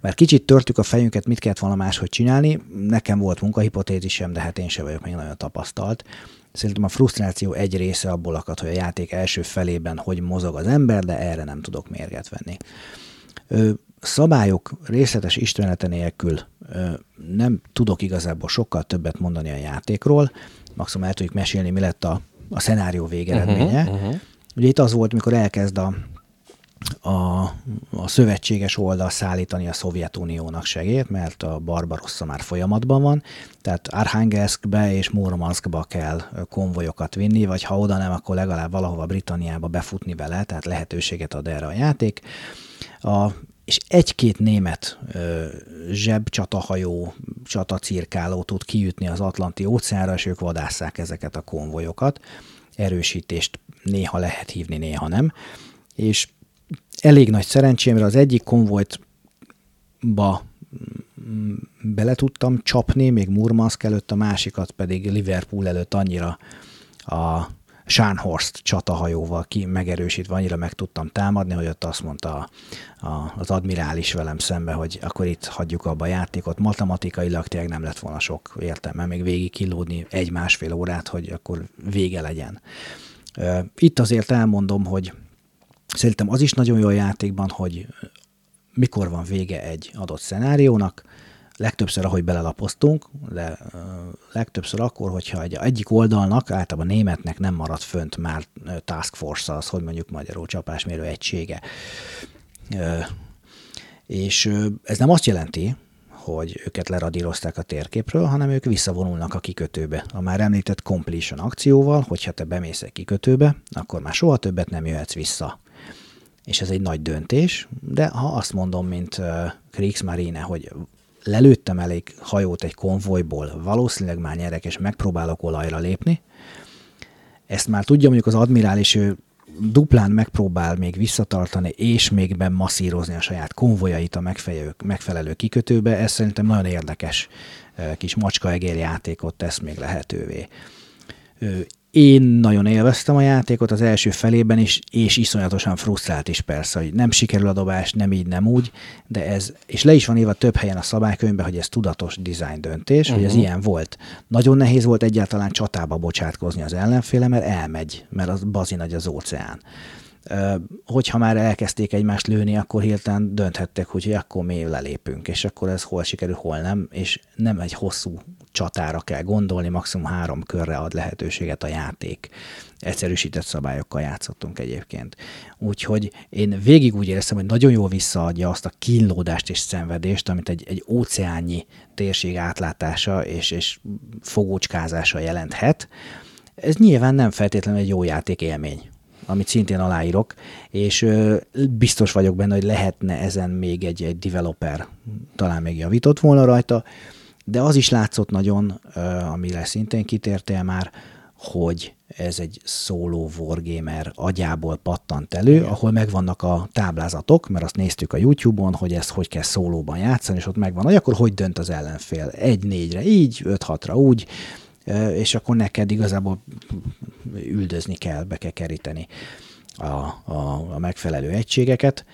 mert kicsit törtük a fejünket, mit kellett volna máshogy csinálni, nekem volt munkahipotézisem, de hát én sem vagyok még nagyon tapasztalt, Szerintem a frusztráció egy része abból akad, hogy a játék első felében hogy mozog az ember, de erre nem tudok mérget venni. Ö, szabályok részletes ismerete nélkül ö, nem tudok igazából sokkal többet mondani a játékról, maximum el tudjuk mesélni, mi lett a, a szenárió végeredménye. Uh-huh, uh-huh. Ugye itt az volt, mikor elkezd a a, a szövetséges oldal szállítani a Szovjetuniónak segélyt, mert a Barbarossa már folyamatban van, tehát Arhangelskbe és Murmanskba kell konvojokat vinni, vagy ha oda nem, akkor legalább valahova Britanniába befutni vele, tehát lehetőséget ad erre a játék. A, és egy-két német ö, zsebcsatahajó, csatacirkáló tud kijutni az Atlanti óceánra, és ők vadásszák ezeket a konvojokat. Erősítést néha lehet hívni, néha nem. És elég nagy szerencsémre az egyik konvojtba mm, bele tudtam csapni, még Murmansk előtt, a másikat pedig Liverpool előtt annyira a Scharnhorst csatahajóval ki megerősítve annyira meg tudtam támadni, hogy ott azt mondta a, a, az admirális velem szembe, hogy akkor itt hagyjuk abba a játékot. Matematikailag tényleg nem lett volna sok értelme még végig kilódni egy-másfél órát, hogy akkor vége legyen. Itt azért elmondom, hogy Szerintem az is nagyon jó a játékban, hogy mikor van vége egy adott szenáriónak, legtöbbször, ahogy belelapoztunk, de legtöbbször akkor, hogyha egy, egyik oldalnak, általában németnek nem marad fönt már task force az, hogy mondjuk magyarul csapásmérő egysége. Uh, és ez nem azt jelenti, hogy őket leradírozták a térképről, hanem ők visszavonulnak a kikötőbe. A már említett completion akcióval, hogyha te bemész egy kikötőbe, akkor már soha többet nem jöhetsz vissza és ez egy nagy döntés, de ha azt mondom, mint Kriegsmarine, hogy lelőttem elég hajót egy konvojból, valószínűleg már nyerek, és megpróbálok olajra lépni, ezt már tudja mondjuk az admirális, ő duplán megpróbál még visszatartani, és még masszírozni a saját konvojait a megfelelő, kikötőbe, ez szerintem nagyon érdekes kis macskaegér játékot tesz még lehetővé. Én nagyon élveztem a játékot az első felében is, és iszonyatosan frusztrált is persze, hogy nem sikerül a dobás, nem így, nem úgy, de ez, és le is van írva több helyen a szabálykönyvben, hogy ez tudatos design döntés, uh-huh. hogy ez mhm. ilyen volt. Nagyon nehéz volt egyáltalán csatába bocsátkozni az ellenféle, mert elmegy, mert az bazi nagy az óceán hogyha már elkezdték egymást lőni, akkor hirtelen dönthettek, hogy akkor mi lelépünk, és akkor ez hol sikerül, hol nem, és nem egy hosszú csatára kell gondolni, maximum három körre ad lehetőséget a játék. Egyszerűsített szabályokkal játszottunk egyébként. Úgyhogy én végig úgy éreztem, hogy nagyon jól visszaadja azt a kínlódást és szenvedést, amit egy, egy óceánnyi térség átlátása és, és fogócskázása jelenthet. Ez nyilván nem feltétlenül egy jó játék élmény amit szintén aláírok, és biztos vagyok benne, hogy lehetne ezen még egy, egy developer, talán még javított volna rajta, de az is látszott nagyon, amire szintén kitértél már, hogy ez egy szóló wargamer agyából pattant elő, Igen. ahol megvannak a táblázatok, mert azt néztük a YouTube-on, hogy ezt hogy kell szólóban játszani, és ott megvan, hogy akkor hogy dönt az ellenfél. Egy négyre így, öt hatra úgy, és akkor neked igazából üldözni kell, be kell keríteni a, a, a megfelelő egységeket.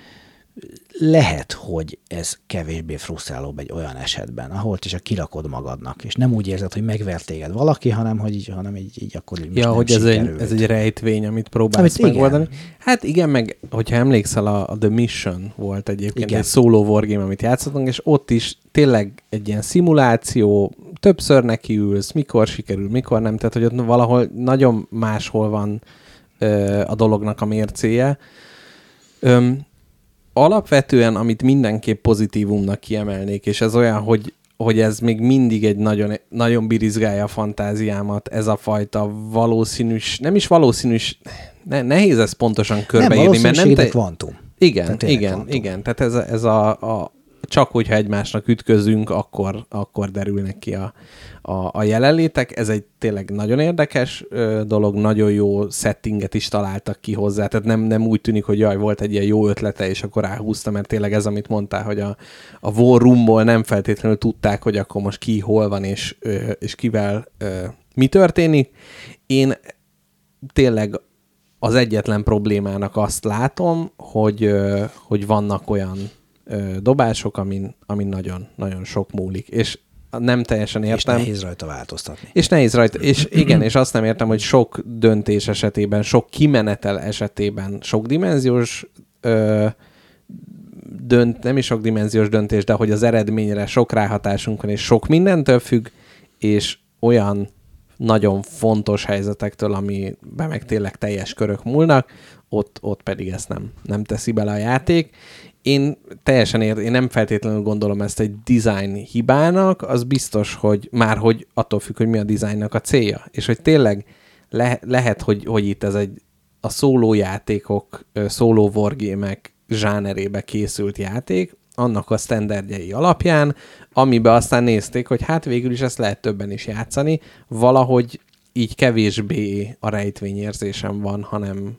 Lehet, hogy ez kevésbé frusztrálóbb egy olyan esetben, ahol csak kirakod magadnak, és nem úgy érzed, hogy megvert téged valaki, hanem hogy így, hanem így, így akkor így Ja, hogy ez egy, ez egy rejtvény, amit próbálsz amit megoldani. Igen. Hát igen, meg hogyha emlékszel, a, a The Mission volt egyébként igen. egy solo wargame, amit játszottunk, és ott is tényleg egy ilyen szimuláció, többször nekiülsz, mikor sikerül, mikor nem, tehát hogy ott valahol nagyon máshol van ö, a dolognak a mércéje. Öm, alapvetően, amit mindenképp pozitívumnak kiemelnék, és ez olyan, hogy, hogy ez még mindig egy nagyon, nagyon birizgálja a fantáziámat, ez a fajta valószínűs, nem is valószínűs, ne, nehéz ezt pontosan körbeírni, mert nem te... kvantum. Igen, igen, kvantum. igen. Tehát ez, ez a, a, csak hogyha egymásnak ütközünk, akkor, akkor derülnek ki a, a, a jelenlétek. Ez egy tényleg nagyon érdekes ö, dolog, nagyon jó settinget is találtak ki hozzá, tehát nem, nem úgy tűnik, hogy jaj, volt egy ilyen jó ötlete, és akkor ráhúzta, mert tényleg ez, amit mondtál, hogy a, a War Roomból nem feltétlenül tudták, hogy akkor most ki hol van, és, ö, és kivel ö, mi történik. Én tényleg az egyetlen problémának azt látom, hogy, hogy vannak olyan ö, dobások, amin, amin nagyon, nagyon sok múlik. És nem teljesen értem. És nehéz rajta változtatni. És nehéz rajta. És igen, és azt nem értem, hogy sok döntés esetében, sok kimenetel esetében, sok dimenziós ö, dönt, nem is sok dimenziós döntés, de hogy az eredményre sok ráhatásunk van, és sok mindentől függ, és olyan nagyon fontos helyzetektől, amiben meg tényleg teljes körök múlnak, ott, ott pedig ezt nem, nem teszi bele a játék, én teljesen ér, én nem feltétlenül gondolom ezt egy design hibának, az biztos, hogy már hogy attól függ, hogy mi a designnak a célja. És hogy tényleg le, lehet, hogy, hogy itt ez egy a szólójátékok, szóló wargémek zsánerébe készült játék, annak a standardjai alapján, amiben aztán nézték, hogy hát végül is ezt lehet többen is játszani, valahogy így kevésbé a rejtvényérzésem van, hanem,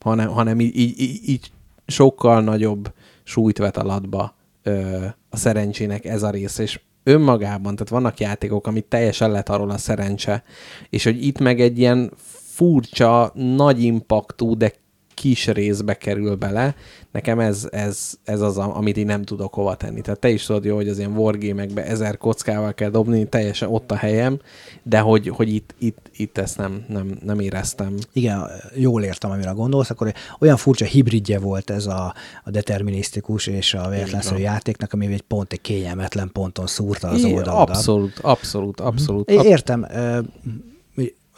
hanem, hanem így, így, így sokkal nagyobb súlyt vet alatba ö, a szerencsének ez a rész, és önmagában, tehát vannak játékok, amit teljesen lett arról a szerencse, és hogy itt meg egy ilyen furcsa, nagy impaktú, de kis részbe kerül bele. Nekem ez, ez, ez az, amit én nem tudok hova tenni. Tehát te is tudod jó, hogy az ilyen wargame ezer kockával kell dobni, teljesen ott a helyem, de hogy, hogy itt, itt, itt ezt nem, nem, nem éreztem. Igen, jól értem, amire gondolsz, akkor olyan furcsa hibridje volt ez a, a determinisztikus és a véletlenszerű játéknak, ami egy pont egy kényelmetlen ponton szúrta az oldaladat. Abszolút, abszolút, abszolút. Értem,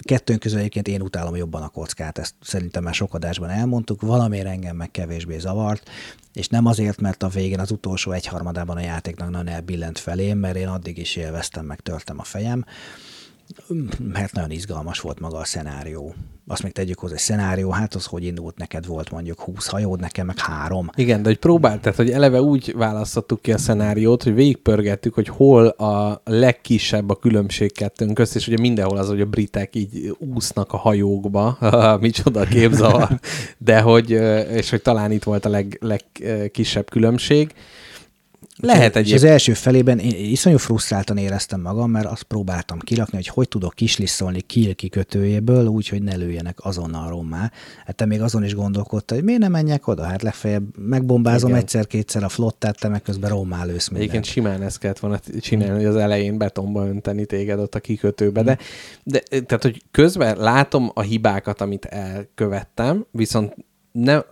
kettőnk közül egyébként én utálom jobban a kockát, ezt szerintem már sok adásban elmondtuk, valamiért engem meg kevésbé zavart, és nem azért, mert a végén az utolsó egyharmadában a játéknak nagyon elbillent felém, mert én addig is élveztem, meg törtem a fejem, mert nagyon izgalmas volt maga a szenárió. Azt még tegyük hozzá, egy szenárió, hát az hogy indult, neked volt mondjuk 20 hajód, nekem meg három. Igen, de hogy próbált, tehát hogy eleve úgy választottuk ki a szenáriót, hogy végigpörgettük, hogy hol a legkisebb a különbség kettőnk közt, és ugye mindenhol az, hogy a britek így úsznak a hajókba, micsoda képzavar, de hogy, és hogy talán itt volt a leg, legkisebb különbség, lehet egy. És az első felében én iszonyú frusztráltan éreztem magam, mert azt próbáltam kirakni, hogy hogy tudok kislisszolni kill kikötőjéből, úgy, hogy ne lőjenek azonnal rommá. Hát te még azon is gondolkodtál, hogy miért nem menjek oda? Hát legfeljebb megbombázom egyszer-kétszer a flottát, te meg közben rommá lősz mindent. Egyébként simán ezt kellett volna csinálni, hogy az elején betonba önteni téged ott a kikötőbe. De, de tehát, hogy közben látom a hibákat, amit elkövettem, viszont nem,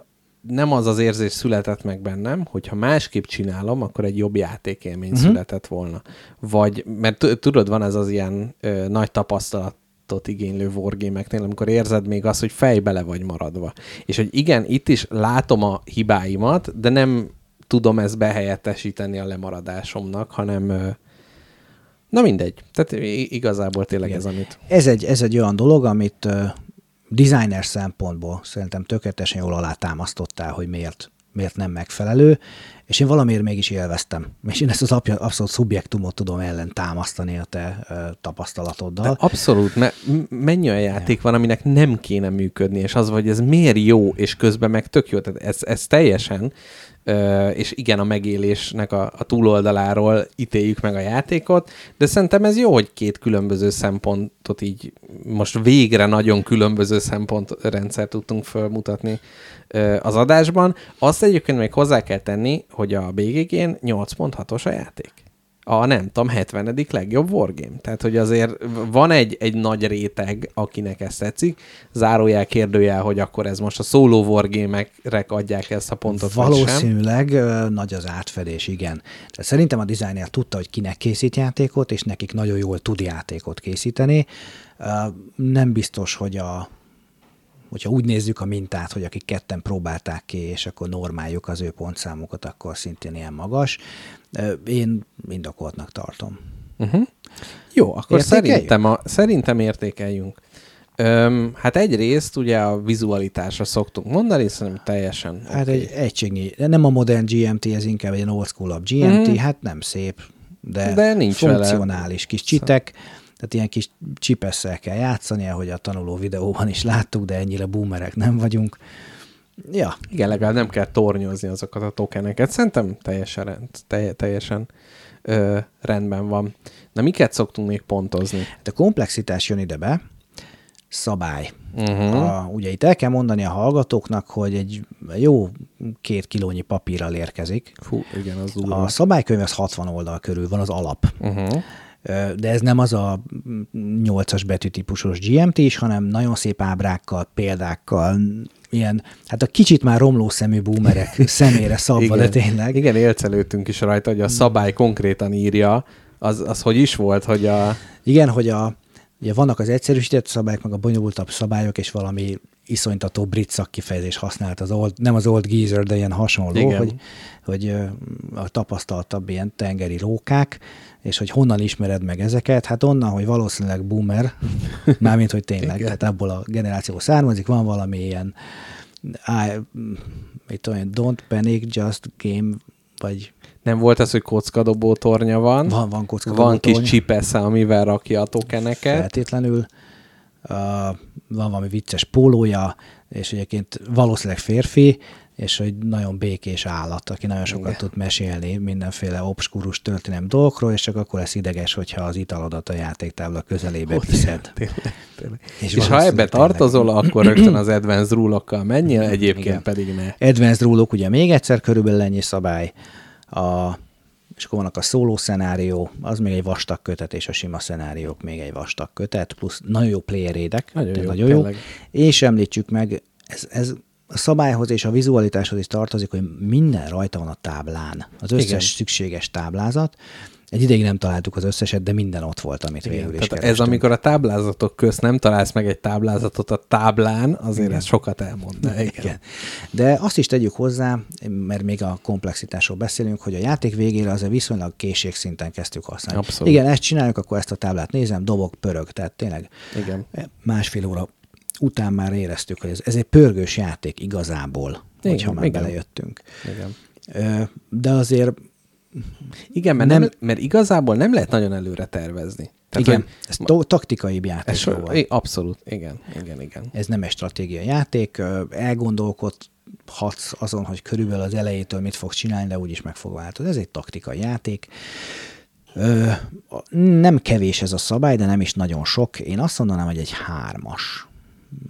nem az az érzés született meg bennem, hogyha másképp csinálom, akkor egy jobb játékélmény uh-huh. született volna. Vagy, mert tudod, van ez az ilyen ö, nagy tapasztalat, igénylő wargame-eknél, amikor érzed még azt, hogy fejbe le vagy maradva. És hogy igen, itt is látom a hibáimat, de nem tudom ezt behelyettesíteni a lemaradásomnak, hanem na mindegy. Tehát igazából tényleg igen. ez, amit... Ez egy, ez egy olyan dolog, amit designer szempontból szerintem tökéletesen jól alátámasztottál, hogy miért, miért nem megfelelő, és én valamiért mégis élveztem. És én ezt az abszolút szubjektumot tudom ellen támasztani a te tapasztalatoddal. De abszolút, mert mennyi olyan játék van, aminek nem kéne működni, és az, hogy ez miért jó, és közben meg tök jó. Tehát ez, ez teljesen és igen, a megélésnek a, a túloldaláról ítéljük meg a játékot, de szerintem ez jó, hogy két különböző szempontot így most végre nagyon különböző szempontrendszer tudtunk felmutatni az adásban. Azt egyébként még hozzá kell tenni, hogy a BGG-n 8.6-os a játék a nem tudom, 70. legjobb wargame. Tehát, hogy azért van egy, egy nagy réteg, akinek ezt tetszik. Zárójel kérdőjel, hogy akkor ez most a szóló wargame-ekre adják ezt a pontot, Valószínűleg nagy az átfedés, igen. De szerintem a designer tudta, hogy kinek készít játékot, és nekik nagyon jól tud játékot készíteni. Nem biztos, hogy a hogyha úgy nézzük a mintát, hogy akik ketten próbálták ki, és akkor normáljuk az ő pontszámukat, akkor szintén ilyen magas. Én indokoltnak tartom. Uh-huh. Jó, akkor szerintem, a, szerintem értékeljünk. Öm, hát egyrészt ugye a vizualitásra szoktunk mondani, szerintem teljesen Hát okay. egy egységnyi, nem a modern GMT, ez inkább egy old school GMT, mm. hát nem szép, de, de nincs funkcionális vele. kis csitek. Szóval tehát ilyen kis csipesszel kell játszani, ahogy a tanuló videóban is láttuk, de ennyire boomerek nem vagyunk. Ja. Igen, legalább nem kell tornyozni azokat a tokeneket. Szerintem teljesen, rend, telj, teljesen ö, rendben van. Na, miket szoktunk még pontozni? Hát a komplexitás jön ide be, szabály. Uh-huh. A, ugye itt el kell mondani a hallgatóknak, hogy egy jó két kilónyi papírral érkezik. Fú, igen, az A szabálykönyv az 60 oldal körül van, az alap. Uh-huh de ez nem az a 8-as betűtípusos GMT is, hanem nagyon szép ábrákkal, példákkal, ilyen, hát a kicsit már romló szemű boomerek szemére szabva, igen, de tényleg. Igen, élcelődtünk is rajta, hogy a szabály konkrétan írja, az, az hogy is volt, hogy a... Igen, hogy a, ugye vannak az egyszerűsített szabályok, meg a bonyolultabb szabályok, és valami iszonytató brit szakkifejezés használt, az old, nem az old geezer, de ilyen hasonló, Igen. hogy, hogy a tapasztaltabb ilyen tengeri rókák, és hogy honnan ismered meg ezeket, hát onnan, hogy valószínűleg boomer, mármint, hogy tényleg, Igen. tehát abból a generáció származik, van valami ilyen I, mit tudom, don't panic, just game, vagy nem volt ez, hogy kockadobó tornya van. Van, van kockadobó Van kis csipesze, amivel rakja a tokeneket. Feltétlenül. Uh, van valami vicces pólója, és egyébként valószínűleg férfi, és hogy nagyon békés állat, aki nagyon sokat Igen. tud mesélni mindenféle obskurus történelem dolgokról, és csak akkor lesz ideges, hogyha az italodat a játéktábla közelébe Ott, viszed. Tényleg, tényleg. És, és ha ebbe tartozol, akkor rögtön az advanced rule-okkal menjél, egyébként Igen. pedig ne. Advanced rule ugye még egyszer körülbelül ennyi szabály. A, és akkor vannak a szóló szenárió, az még egy vastag kötet, és a sima szenáriók még egy vastag kötet, plusz nagyon jó playerédek, nagyon, jó, nagyon jó. És említsük meg, ez, ez a szabályhoz és a vizualitáshoz is tartozik, hogy minden rajta van a táblán. Az összes Igen. szükséges táblázat. Egy ideig nem találtuk az összeset, de minden ott volt, amit Igen, végül is tehát Ez amikor a táblázatok közt nem találsz meg egy táblázatot a táblán, azért Igen. ez sokat elmond. Igen. Igen. De azt is tegyük hozzá, mert még a komplexitásról beszélünk, hogy a játék végére azért viszonylag készségszinten kezdtük használni. Abszolút. Igen, ezt csináljuk, akkor ezt a táblát nézem, dobok, pörög, tehát tényleg Igen. másfél óra után már éreztük, hogy ez, ez egy pörgős játék igazából, igen, hogyha már igen. belejöttünk. Igen. De azért... Igen, mert, nem, nem, mert igazából nem lehet nagyon előre tervezni. Tehát, igen, ez to- taktikai játék ez volt. Abszolút, igen, igen, igen. Ez nem egy stratégiai játék, elgondolkodhatsz azon, hogy körülbelül az elejétől mit fogsz csinálni, de úgyis meg fog változni. Ez egy taktikai játék. Ö, nem kevés ez a szabály, de nem is nagyon sok. Én azt mondanám, hogy egy hármas.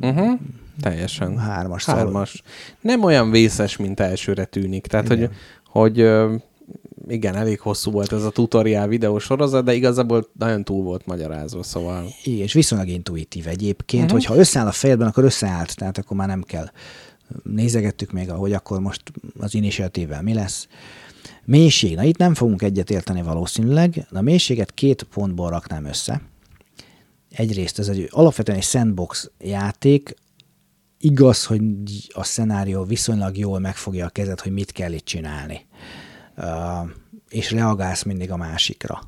Uh-huh. Teljesen. Hármas. Hármas. Szóval... Nem olyan vészes, mint elsőre tűnik. Tehát, igen. hogy, hogy igen, elég hosszú volt ez a tutoriál videósorozat, de igazából nagyon túl volt magyarázva, szóval... Igen, és viszonylag intuitív egyébként, uh-huh. hogyha összeáll a fejedben, akkor összeállt, tehát akkor már nem kell. Nézegettük még, hogy akkor most az initiatívvel mi lesz. Mélység. Na itt nem fogunk egyet érteni valószínűleg. A mélységet két pontból raknám össze egyrészt ez egy alapvetően egy sandbox játék, igaz, hogy a szenárió viszonylag jól megfogja a kezed, hogy mit kell itt csinálni. És reagálsz mindig a másikra.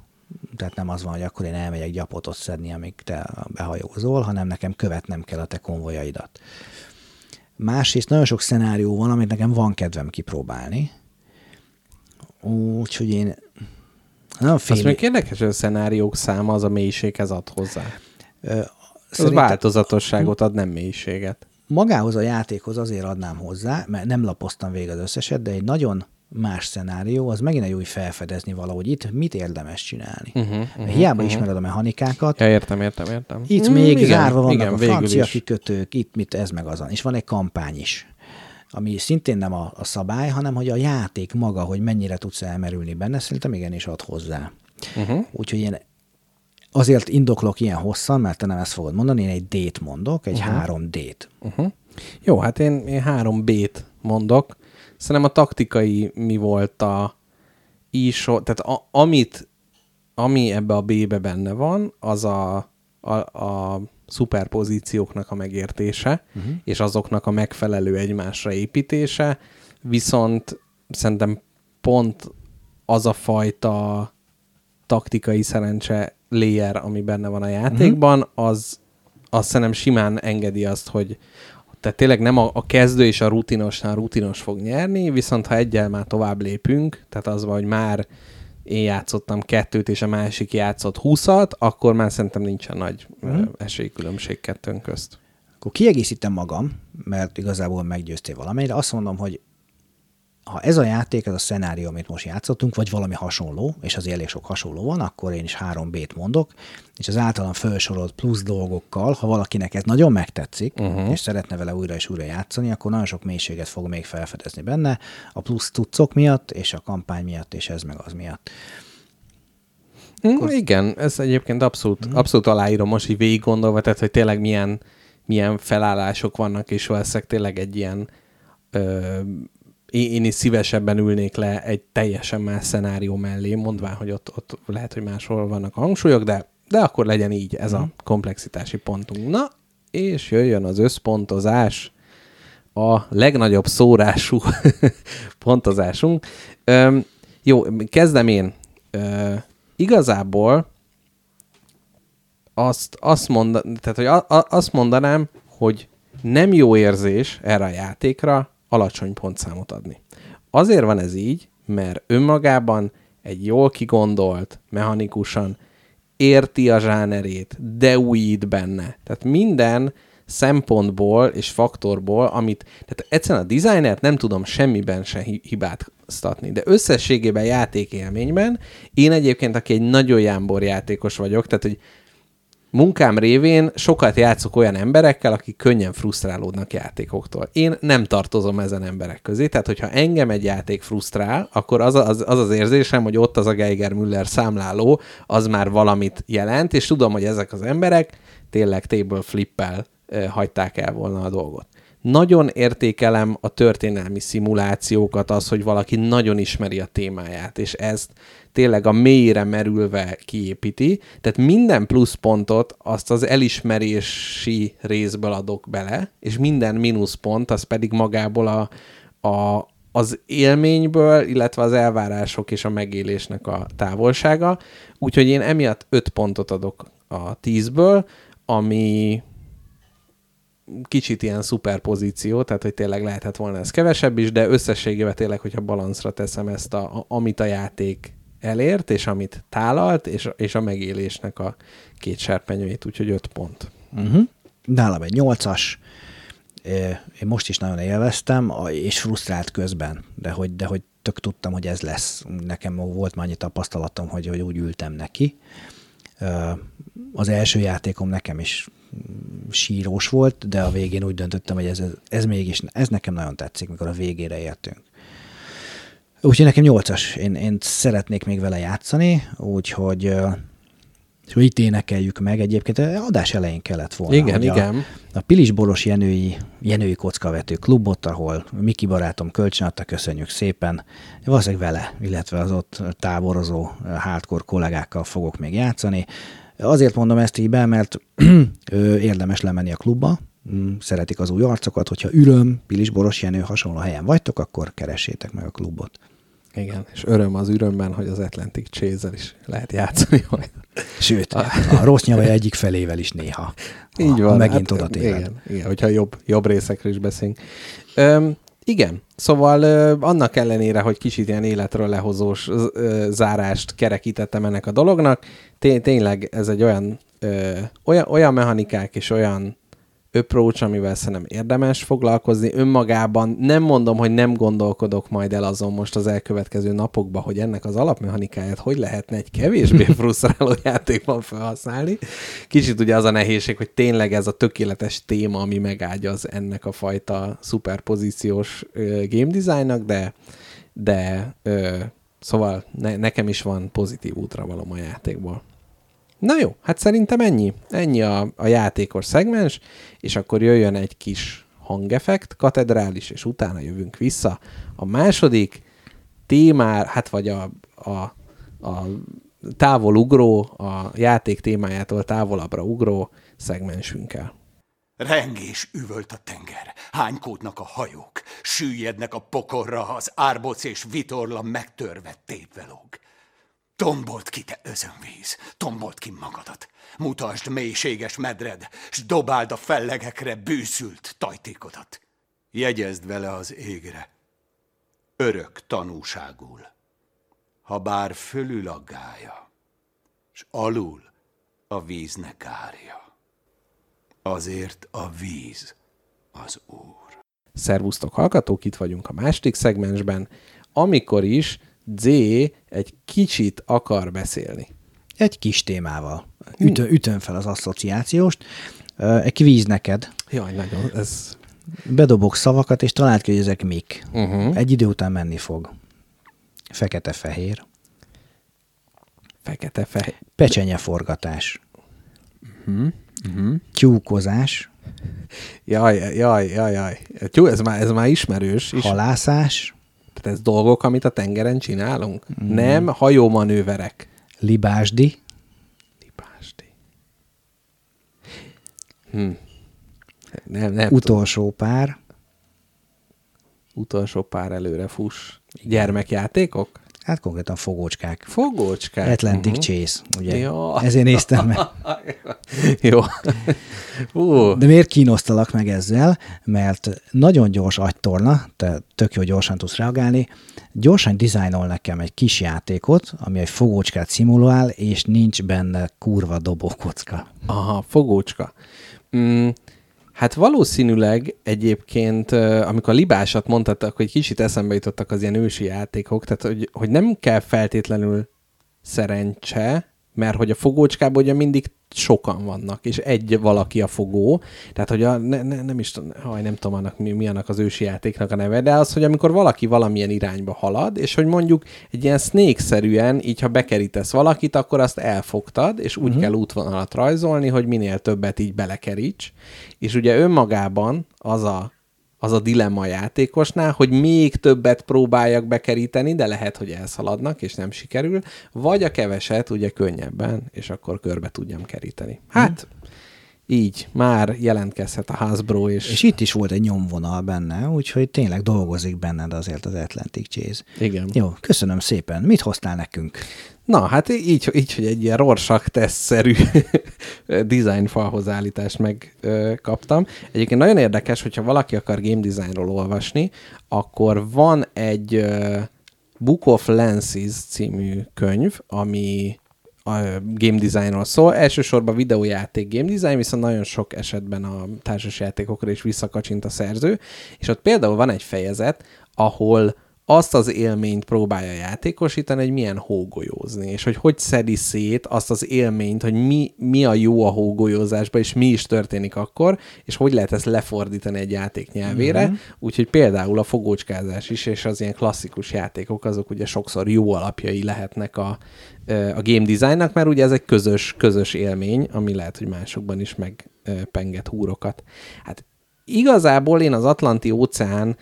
Tehát nem az van, hogy akkor én elmegyek gyapotot szedni, amíg te behajózol, hanem nekem követnem kell a te konvojaidat. Másrészt nagyon sok szenárió van, amit nekem van kedvem kipróbálni. Úgyhogy én nagyon fél... Azt még érdekes, hogy a szenáriók száma az a mélységhez ad hozzá. Ez változatosságot ad, nem mélységet. Magához a játékhoz azért adnám hozzá, mert nem lapoztam végig az összeset, de egy nagyon más szenárió, az megint egy új felfedezni valahogy itt, mit érdemes csinálni. Uh-huh, uh-huh, Hiába uh-huh. ismered a mechanikákat, Ja, értem, értem, értem. itt Mm, még igen, zárva vannak igen, a francia is. kikötők, itt mit ez meg azon. És van egy kampány is, ami szintén nem a, a szabály, hanem hogy a játék maga, hogy mennyire tudsz elmerülni benne, szerintem igenis ad hozzá. Uh-huh. Úgyhogy én azért indoklok ilyen hosszan, mert te nem ezt fogod mondani, én egy D-t mondok, egy uh-huh. három D-t. Uh-huh. Jó, hát én, én három B-t mondok. Szerintem a taktikai mi volt a ISO, tehát a, amit, ami ebbe a B-be benne van, az a, a, a szuperpozícióknak a megértése, uh-huh. és azoknak a megfelelő egymásra építése, viszont szerintem pont az a fajta taktikai szerencse layer, ami benne van a játékban, az, az szerintem simán engedi azt, hogy tehát tényleg nem a, a kezdő és a rutinosnál rutinos fog nyerni, viszont ha egyel már tovább lépünk, tehát az van, hogy már én játszottam kettőt, és a másik játszott húszat, akkor már szerintem nincsen nagy mm. esélykülönbség kettőnk közt. Akkor kiegészítem magam, mert igazából meggyőztél valamelyre. Azt mondom, hogy ha ez a játék, ez a szenárió, amit most játszottunk, vagy valami hasonló, és az elég sok hasonló van, akkor én is három B-t mondok, és az általam felsorolt plusz dolgokkal, ha valakinek ez nagyon megtetszik, uh-huh. és szeretne vele újra és újra játszani, akkor nagyon sok mélységet fog még felfedezni benne, a plusz tudcok miatt, és a kampány miatt, és ez meg az miatt. Mm, igen, ez egyébként abszolút, mm. abszolút aláírom most így végig gondolva, tehát hogy tényleg milyen, milyen felállások vannak, és valószínűleg tényleg egy ilyen ö, én, is szívesebben ülnék le egy teljesen más szenárió mellé, mondván, hogy ott, ott lehet, hogy máshol vannak a hangsúlyok, de, de akkor legyen így ez a komplexitási pontunk. Na, és jöjjön az összpontozás, a legnagyobb szórású pontozásunk. Öm, jó, kezdem én. Ö, igazából azt, azt, monda, tehát, hogy a, a, azt mondanám, hogy nem jó érzés erre a játékra alacsony pontszámot adni. Azért van ez így, mert önmagában egy jól kigondolt, mechanikusan érti a zsánerét, de újít benne. Tehát minden szempontból és faktorból, amit, tehát egyszerűen a designert nem tudom semmiben se hibáztatni, de összességében játékélményben én egyébként, aki egy nagyon jámbor játékos vagyok, tehát hogy munkám révén sokat játszok olyan emberekkel, akik könnyen frusztrálódnak játékoktól. Én nem tartozom ezen emberek közé, tehát hogyha engem egy játék frusztrál, akkor az az, az, az érzésem, hogy ott az a Geiger Müller számláló, az már valamit jelent, és tudom, hogy ezek az emberek tényleg table flippel hagyták el volna a dolgot. Nagyon értékelem a történelmi szimulációkat, az, hogy valaki nagyon ismeri a témáját, és ezt tényleg a mélyre merülve kiépíti, tehát minden pluszpontot azt az elismerési részből adok bele, és minden mínuszpont az pedig magából a, a, az élményből, illetve az elvárások és a megélésnek a távolsága. Úgyhogy én emiatt 5 pontot adok a 10-ből, ami kicsit ilyen szuperpozíció, tehát hogy tényleg lehetett volna ez kevesebb is, de összességében tényleg, hogyha balanszra teszem ezt, a, amit a játék elért, és amit tálalt, és, és a megélésnek a két serpenyőjét, úgyhogy öt pont. Uh-huh. Nálam egy nyolcas, én most is nagyon élveztem, és frusztrált közben, de hogy, de hogy tök tudtam, hogy ez lesz. Nekem volt már annyi tapasztalatom, hogy, hogy úgy ültem neki. Az első játékom nekem is sírós volt, de a végén úgy döntöttem, hogy ez, ez mégis, ez nekem nagyon tetszik, mikor a végére értünk. Úgyhogy nekem nyolcas. Én, én szeretnék még vele játszani, úgyhogy és hogy itt énekeljük meg. Egyébként adás elején kellett volna. Igen, igen. A, a Pilis Boros Jenői, Jenői Kockavető klubot, ahol Miki barátom kölcsön adta, köszönjük szépen. Valószínűleg vele, illetve az ott táborozó hardcore kollégákkal fogok még játszani. Azért mondom ezt így be, mert érdemes lemenni a klubba, mm, szeretik az új arcokat, hogyha Üröm, Pilis Boros Jenő hasonló helyen vagytok, akkor keressétek meg a klubot. Igen, és öröm az örömben, hogy az Atlantic chase is lehet játszani majd. Sőt, a, a rossz nyava egyik felével is néha. Így van. Ha megint hát, oda igen, igen, hogyha jobb, jobb részekről is beszélünk. Öm, igen, szóval ö, annak ellenére, hogy kicsit ilyen életről lehozós ö, zárást kerekítettem ennek a dolognak, té- tényleg ez egy olyan, ö, olyan, olyan mechanikák és olyan approach, amivel szerintem érdemes foglalkozni. Önmagában nem mondom, hogy nem gondolkodok majd el azon most az elkövetkező napokban, hogy ennek az alapmechanikáját hogy lehetne egy kevésbé frusztráló játékban felhasználni. Kicsit ugye az a nehézség, hogy tényleg ez a tökéletes téma, ami megágyaz ennek a fajta szuperpozíciós game designnak, de, de ö, szóval ne, nekem is van pozitív útra való a játékból. Na jó, hát szerintem ennyi. Ennyi a, a játékos szegmens, és akkor jöjjön egy kis hangeffekt, katedrális, és utána jövünk vissza. A második témár, hát vagy a, a, a távol ugró, a játék témájától távolabbra ugró szegmensünkkel. Rengés üvölt a tenger, hánykódnak a hajók, süllyednek a pokorra, az árboc és vitorla megtörve tépve lóg. Tombolt ki, te özönvíz, tombolt ki magadat. Mutasd mélységes medred, s dobáld a fellegekre bűszült tajtékodat. Jegyezd vele az égre, örök tanúságul, ha bár fölül a gája, s alul a víznek kárja. Azért a víz az Úr. Szervusztok hallgatók, itt vagyunk a második szegmensben, amikor is Z egy kicsit akar beszélni. Egy kis témával. Ütö, ütöm fel az asszociációst. Egy kvíz neked. Jaj, nagyon, ez... Bedobok szavakat, és találd ki, hogy ezek mik. Uh-huh. Egy idő után menni fog. Fekete-fehér. Fekete-fehér. Pecsenyeforgatás. Mhm, Uh-huh. Tyúkozás. Jaj, jaj, jaj, jaj. Jó, ez már, ez már ismerős. Is. Halászás. Tehát ez dolgok, amit a tengeren csinálunk? Mm. Nem hajómanőverek. Libásdi. Libásdi. Hm. Nem, nem. Utol... Utolsó pár. Utolsó pár előre fuss. Gyermekjátékok? Hát konkrétan fogócskák. Fogócskák. Atlantic uh-huh. Chase, ugye? Ja. Ezért néztem meg. Jó. Ú, De miért kínosztalak meg ezzel? Mert nagyon gyors agytorna, te tök jó gyorsan tudsz reagálni, gyorsan dizájnol nekem egy kis játékot, ami egy fogócskát szimulál, és nincs benne kurva dobókocka. Aha, fogócska. Mm, hát valószínűleg egyébként, amikor a libásat mondtad, akkor egy kicsit eszembe jutottak az ilyen ősi játékok, tehát hogy, hogy nem kell feltétlenül szerencse, mert hogy a fogócskában ugye mindig sokan vannak, és egy valaki a fogó, tehát hogy a, ne, ne, nem is haj, nem tudom annak, mi, mi annak az ősi játéknak a neve, de az, hogy amikor valaki valamilyen irányba halad, és hogy mondjuk egy ilyen snake-szerűen, így ha bekerítesz valakit, akkor azt elfogtad, és úgy uh-huh. kell útvonalat rajzolni, hogy minél többet így belekeríts, és ugye önmagában az a az a dilemma a játékosnál, hogy még többet próbáljak bekeríteni, de lehet, hogy elszaladnak, és nem sikerül, vagy a keveset ugye könnyebben, és akkor körbe tudjam keríteni. Hát, így már jelentkezhet a Hasbro, és, És itt is volt egy nyomvonal benne, úgyhogy tényleg dolgozik benned azért az Atlantic Chase. igen. Jó, köszönöm szépen. Mit hoztál nekünk? Na, hát így, így hogy egy ilyen Rorschach tesztszerű design falhoz állítást megkaptam. Egyébként nagyon érdekes, hogyha valaki akar game designról olvasni, akkor van egy ö, Book of Lenses című könyv, ami a game designról szól. Elsősorban videójáték game design, viszont nagyon sok esetben a társasjátékokra is visszakacsint a szerző, és ott például van egy fejezet, ahol azt az élményt próbálja játékosítani, hogy milyen hógolyózni, és hogy hogy szedi szét azt az élményt, hogy mi, mi a jó a hógolyózásban, és mi is történik akkor, és hogy lehet ezt lefordítani egy játék nyelvére. Mm-hmm. Úgyhogy például a fogócskázás is, és az ilyen klasszikus játékok, azok ugye sokszor jó alapjai lehetnek a, a game designnak, mert ugye ez egy közös, közös élmény, ami lehet, hogy másokban is megpenget húrokat. Hát igazából én az Atlanti óceán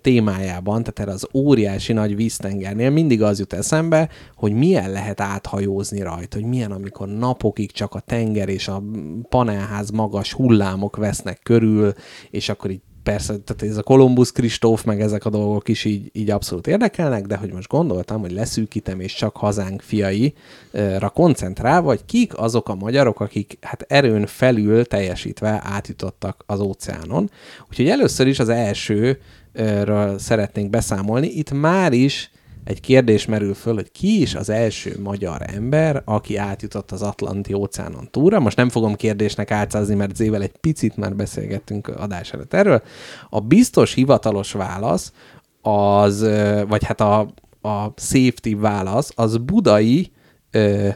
témájában, tehát erre az óriási nagy víztengernél mindig az jut eszembe, hogy milyen lehet áthajózni rajta, hogy milyen, amikor napokig csak a tenger és a panelház magas hullámok vesznek körül, és akkor így persze, tehát ez a Kolumbusz Kristóf, meg ezek a dolgok is így, így abszolút érdekelnek, de hogy most gondoltam, hogy leszűkítem, és csak hazánk fiaira koncentrál, vagy kik azok a magyarok, akik hát erőn felül teljesítve átjutottak az óceánon. Úgyhogy először is az elsőről szeretnénk beszámolni. Itt már is egy kérdés merül föl, hogy ki is az első magyar ember, aki átjutott az Atlanti óceánon túlra. Most nem fogom kérdésnek átszázni, mert Zével egy picit már beszélgettünk adás előtt erről. A biztos hivatalos válasz az, vagy hát a, a safety válasz, az budai ö,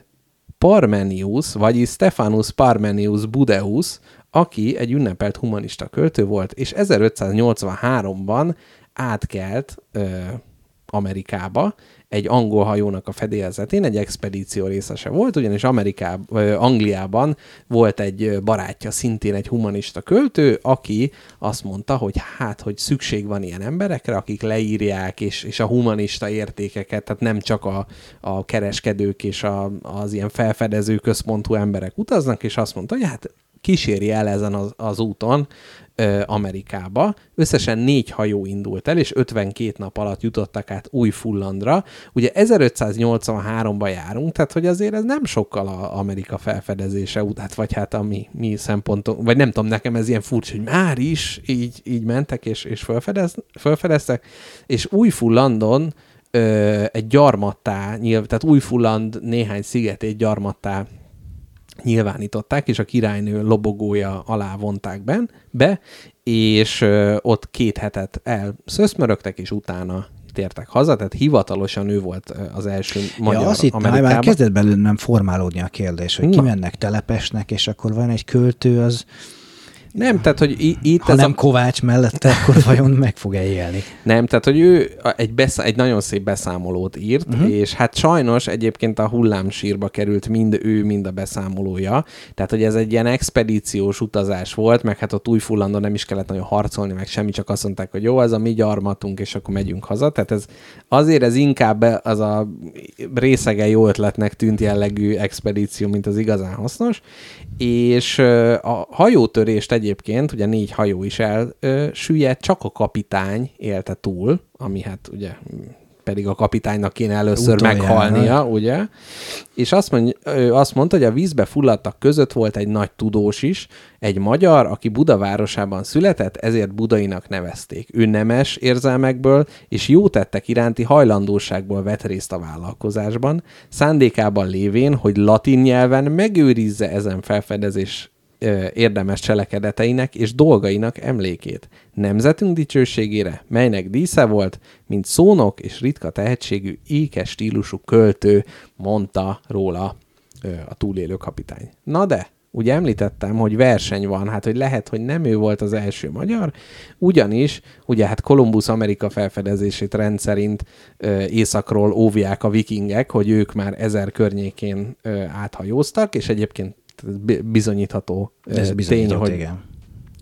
Parmenius, vagyis Stephanus Parmenius Budeus, aki egy ünnepelt humanista költő volt, és 1583-ban átkelt ö, Amerikába, egy angol hajónak a fedélzetén, egy expedíció részese volt, ugyanis Amerikában, Angliában volt egy barátja, szintén egy humanista költő, aki azt mondta, hogy hát, hogy szükség van ilyen emberekre, akik leírják, és, és a humanista értékeket, tehát nem csak a, a kereskedők és a, az ilyen felfedező központú emberek utaznak, és azt mondta, hogy hát kíséri el ezen az, az úton Amerikába. Összesen négy hajó indult el, és 52 nap alatt jutottak át új fullandra. Ugye 1583-ba járunk, tehát hogy azért ez nem sokkal a Amerika felfedezése után, vagy hát a mi, mi szempontunk, vagy nem tudom, nekem ez ilyen furcsa, hogy már is így, így mentek, és, és felfedez, felfedeztek, és új fullandon egy gyarmattá, nyilv, tehát új fulland néhány szigetét gyarmattá nyilvánították, és a királynő lobogója alá vonták ben, be, és ott két hetet elszöszmörögtek, és utána tértek haza, tehát hivatalosan ő volt az első magyar ja, azt itt már kezdett belül nem formálódni a kérdés, hogy Na. kimennek telepesnek, és akkor van egy költő, az nem, tehát, hogy itt... Ha ez nem a... Kovács mellette, akkor vajon meg fog-e élni? Nem, tehát, hogy ő egy, besz... egy nagyon szép beszámolót írt, uh-huh. és hát sajnos egyébként a hullámsírba került mind ő, mind a beszámolója. Tehát, hogy ez egy ilyen expedíciós utazás volt, meg hát ott Újfullandon nem is kellett nagyon harcolni, meg semmi, csak azt mondták, hogy jó, ez a mi gyarmatunk, és akkor megyünk haza. Tehát ez azért ez inkább az a részege jó ötletnek tűnt jellegű expedíció, mint az igazán hasznos. És a hajótörést egyébként, ugye négy hajó is elsüllyedt, csak a kapitány élte túl, ami hát ugye pedig a kapitánynak kéne először Utoljára. meghalnia, ugye? És azt, mond, ő azt mondta, hogy a vízbe fulladtak között volt egy nagy tudós is, egy magyar, aki Budavárosában született, ezért budainak nevezték. Ő nemes érzelmekből és jó tettek iránti hajlandóságból vett részt a vállalkozásban, szándékában lévén, hogy latin nyelven megőrizze ezen felfedezés érdemes cselekedeteinek és dolgainak emlékét. Nemzetünk dicsőségére, melynek dísze volt, mint szónok és ritka tehetségű, ékes stílusú költő, mondta róla a túlélő kapitány. Na de, ugye említettem, hogy verseny van, hát hogy lehet, hogy nem ő volt az első magyar, ugyanis ugye hát Kolumbusz Amerika felfedezését rendszerint ö, északról óvják a vikingek, hogy ők már ezer környékén ö, áthajóztak, és egyébként bizonyítható Ez tény, hogy, igen.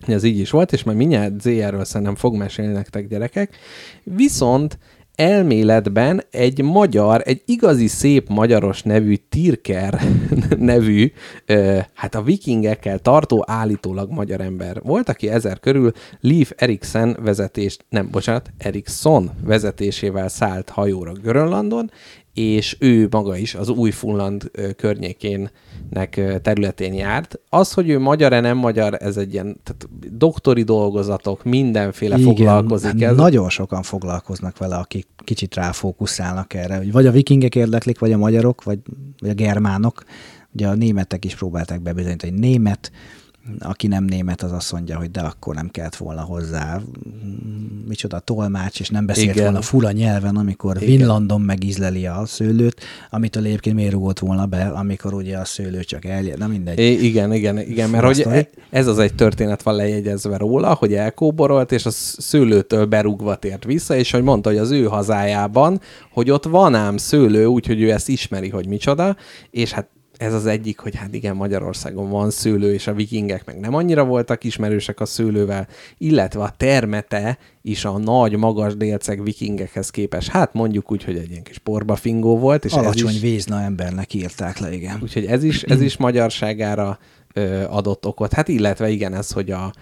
ez így is volt, és majd mindjárt ZR-ről szerintem fog mesélni nektek gyerekek. Viszont elméletben egy magyar, egy igazi szép magyaros nevű Tirker nevű, hát a vikingekkel tartó állítólag magyar ember volt, aki ezer körül Leif Eriksen vezetés, nem, bocsánat, Erikson vezetésével szállt hajóra Grönlandon, és ő maga is az új Funland környékének területén járt. Az, hogy ő magyar-e, nem magyar, ez egy ilyen tehát doktori dolgozatok, mindenféle Igen, foglalkozik. Ez. Nagyon sokan foglalkoznak vele, akik kicsit ráfókuszálnak erre. Vagy a vikingek érdeklik, vagy a magyarok, vagy, vagy a germánok. Ugye a németek is próbálták bebizonyítani, hogy német aki nem német, az azt mondja, hogy de akkor nem kellett volna hozzá micsoda tolmács, és nem beszélt Igen. volna fura nyelven, amikor Igen. Vinlandon megízleli a szőlőt, amitől egyébként miért rúgott volna be, amikor ugye a szőlő csak eljön, na mindegy. É, igen, igen, igen, mert hogy ez az egy történet van lejegyezve róla, hogy elkóborolt, és a szőlőtől berúgva tért vissza, és hogy mondta, hogy az ő hazájában, hogy ott van ám szőlő, úgyhogy ő ezt ismeri, hogy micsoda, és hát ez az egyik, hogy hát igen, Magyarországon van szőlő, és a vikingek meg nem annyira voltak ismerősek a szőlővel, illetve a termete is a nagy, magas délceg vikingekhez képes. Hát mondjuk úgy, hogy egy ilyen kis porbafingó volt. És Alacsony is, vízna embernek írták le, igen. Úgyhogy ez is, ez is magyarságára ö, adott okot. Hát illetve igen, ez, hogy a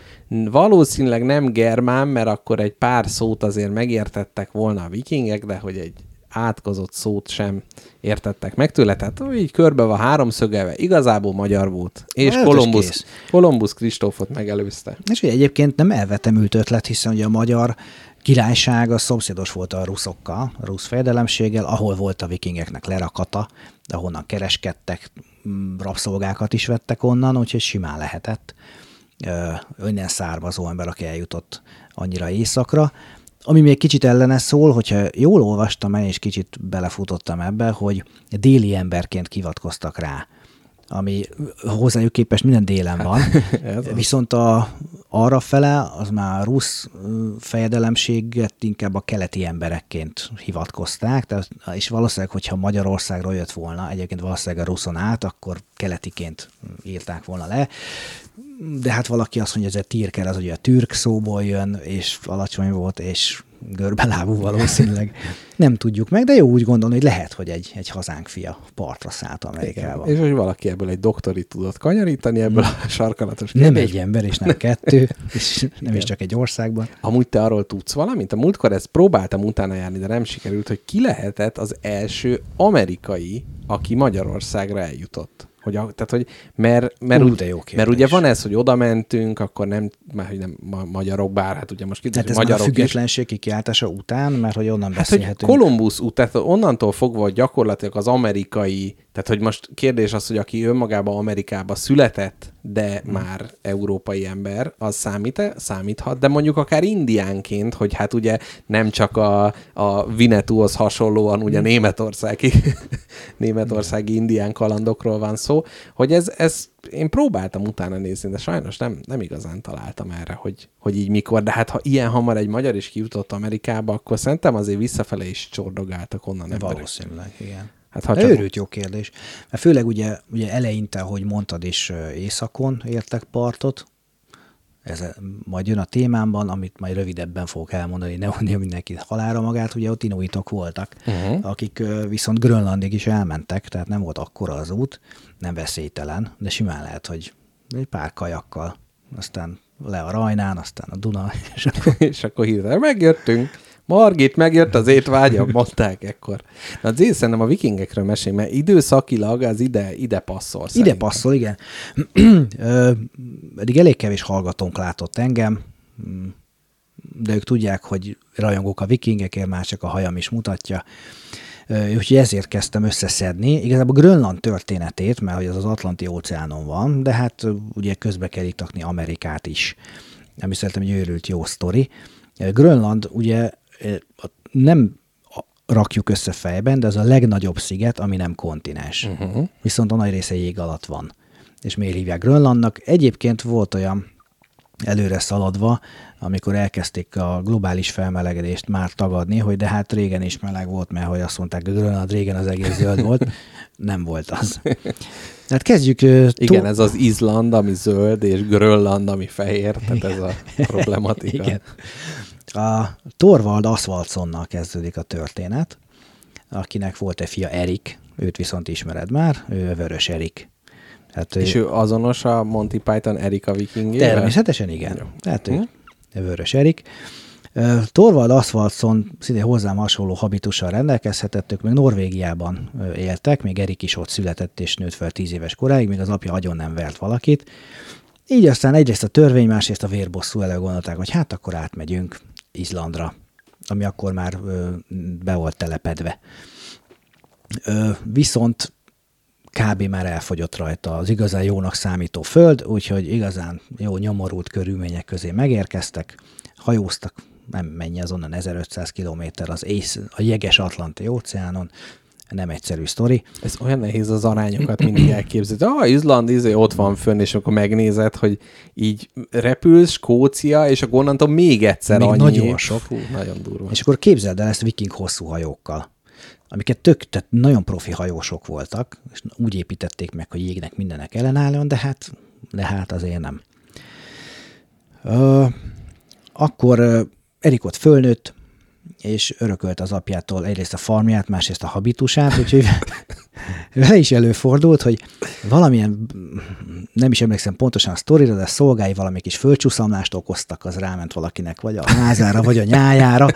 valószínűleg nem germán, mert akkor egy pár szót azért megértettek volna a vikingek, de hogy egy átkozott szót sem értettek meg tőle, tehát így körbe van háromszögelve, igazából magyar volt, és Kolumbusz, Kolumbusz Kristófot megelőzte. És ugye egyébként nem elvetemült ötlet, hiszen ugye a magyar királyság a szomszédos volt a ruszokkal, a rusz fejedelemséggel, ahol volt a vikingeknek lerakata, ahonnan kereskedtek, mm, rabszolgákat is vettek onnan, úgyhogy simán lehetett önnen származó ember, aki eljutott annyira éjszakra. Ami még kicsit ellene szól, hogyha jól olvastam el, és kicsit belefutottam ebbe, hogy déli emberként kivatkoztak rá ami hozzájuk képest minden délen van. Viszont a, arra fele az már a rusz fejedelemséget inkább a keleti emberekként hivatkozták, tehát, és valószínűleg, hogyha Magyarországról jött volna, egyébként valószínűleg a ruszon át, akkor keletiként írták volna le de hát valaki azt mondja, hogy ez a Tirker az ugye a türk szóból jön, és alacsony volt, és görbelábú valószínűleg. Nem tudjuk meg, de jó úgy gondolni, hogy lehet, hogy egy, egy hazánk fia partra szállt Amerikába. Igen. És hogy valaki ebből egy doktorit tudott kanyarítani ebből a sarkalatos kérdés. Nem egy ember, és nem kettő, és nem Igen. is csak egy országban. Amúgy te arról tudsz valamint? A múltkor ezt próbáltam utána járni, de nem sikerült, hogy ki lehetett az első amerikai, aki Magyarországra eljutott. Hogy a, tehát, hogy mert, mert, Ú, de jó mert ugye van ez, hogy oda mentünk, akkor nem, mert hogy nem ma, magyarok, bár hát ugye most kérdez, tehát ez magyarok a függetlenség kikiáltása után, mert hogy onnan hát, beszélhetünk. Hogy Kolumbusz út, tehát onnantól fogva gyakorlatilag az amerikai, tehát hogy most kérdés az, hogy aki önmagában Amerikába született, de hmm. már európai ember, az számít-e? Számíthat, de mondjuk akár indiánként, hogy hát ugye nem csak a, a Vinetúhoz hasonlóan ugye hmm. németországi, németországi indián kalandokról van szó, hogy ez, ez én próbáltam utána nézni, de sajnos nem, nem igazán találtam erre, hogy, hogy így mikor. De hát ha ilyen hamar egy magyar is kijutott Amerikába, akkor szerintem azért visszafele is csordogáltak onnan emberek. Valószínűleg, igen. Hát, ha csak... Őrült jó kérdés. Mert főleg ugye, ugye eleinte, hogy mondtad is, északon értek partot, ez majd jön a témámban, amit majd rövidebben fogok elmondani, ne mondja mindenki halára magát, ugye ott inuitok voltak, uh-huh. akik viszont Grönlandig is elmentek, tehát nem volt akkora az út, nem veszélytelen, de simán lehet, hogy egy pár kajakkal, aztán le a Rajnán, aztán a Duna, és akkor, és akkor hirtelen megjöttünk. Margit megjött az étvágya, mondták ekkor. Na az szerintem a vikingekről mesél, mert időszakilag az ide, ide passzol. Ide szerintem. passzol, igen. Eddig elég kevés hallgatónk látott engem, de ők tudják, hogy rajongók a vikingekért, már csak a hajam is mutatja. Úgyhogy ezért kezdtem összeszedni. Igazából Grönland történetét, mert hogy az az Atlanti óceánon van, de hát ugye közbe kell itt Amerikát is. Ami szerintem egy őrült jó sztori. Grönland ugye nem rakjuk össze fejben, de az a legnagyobb sziget, ami nem kontinens. Uh-huh. Viszont a nagy része jég alatt van. És miért hívják Grönlandnak? Egyébként volt olyan előre szaladva, amikor elkezdték a globális felmelegedést már tagadni, hogy de hát régen is meleg volt, mert hogy azt mondták, hogy Grönland régen az egész zöld volt. Nem volt az. Hát kezdjük... Igen, ez az Izland, ami zöld, és Grönland, ami fehér, tehát ez a problematika. Igen. A Torvald Aswaldsonnal kezdődik a történet, akinek volt egy fia Erik, őt viszont ismered már, ő Vörös Erik. Hát és ő, ő azonos a Monty Python Erik a viking Természetesen igen. Jó. Tehát ő hm? Vörös Erik. Torvald Aswaldson szinte hozzám hasonló habitussal rendelkezhetett, ők még Norvégiában éltek, még Erik is ott született és nőtt fel tíz éves koráig, még az apja agyon nem vert valakit. Így aztán egyrészt a törvény, másrészt a vérbosszú elgondolták, hogy hát akkor átmegyünk Izlandra, ami akkor már be volt telepedve. Viszont kb. már elfogyott rajta az igazán jónak számító föld, úgyhogy igazán jó nyomorult körülmények közé megérkeztek, hajóztak, nem mennyi azonnan 1500 km az ész, a jeges Atlanti óceánon, nem egyszerű sztori. Ez olyan nehéz az arányokat mindig elképzelni. Ah, Izland, izé, ott van fönn, és akkor megnézed, hogy így repülsz, Skócia, és akkor onnantól még egyszer még annyi. nagyon sok. Fú, nagyon durva. És akkor képzeld el ezt viking hosszú hajókkal amiket tök, tehát nagyon profi hajósok voltak, és úgy építették meg, hogy jégnek mindenek ellenálljon, de hát, de hát azért nem. Ö, akkor Erik ott fölnőtt, és örökölt az apjától egyrészt a farmját, másrészt a habitusát, úgyhogy vele is előfordult, hogy valamilyen, nem is emlékszem pontosan a sztorira, de a szolgái valami kis földcsúszamlást okoztak, az ráment valakinek, vagy a házára, vagy a nyájára.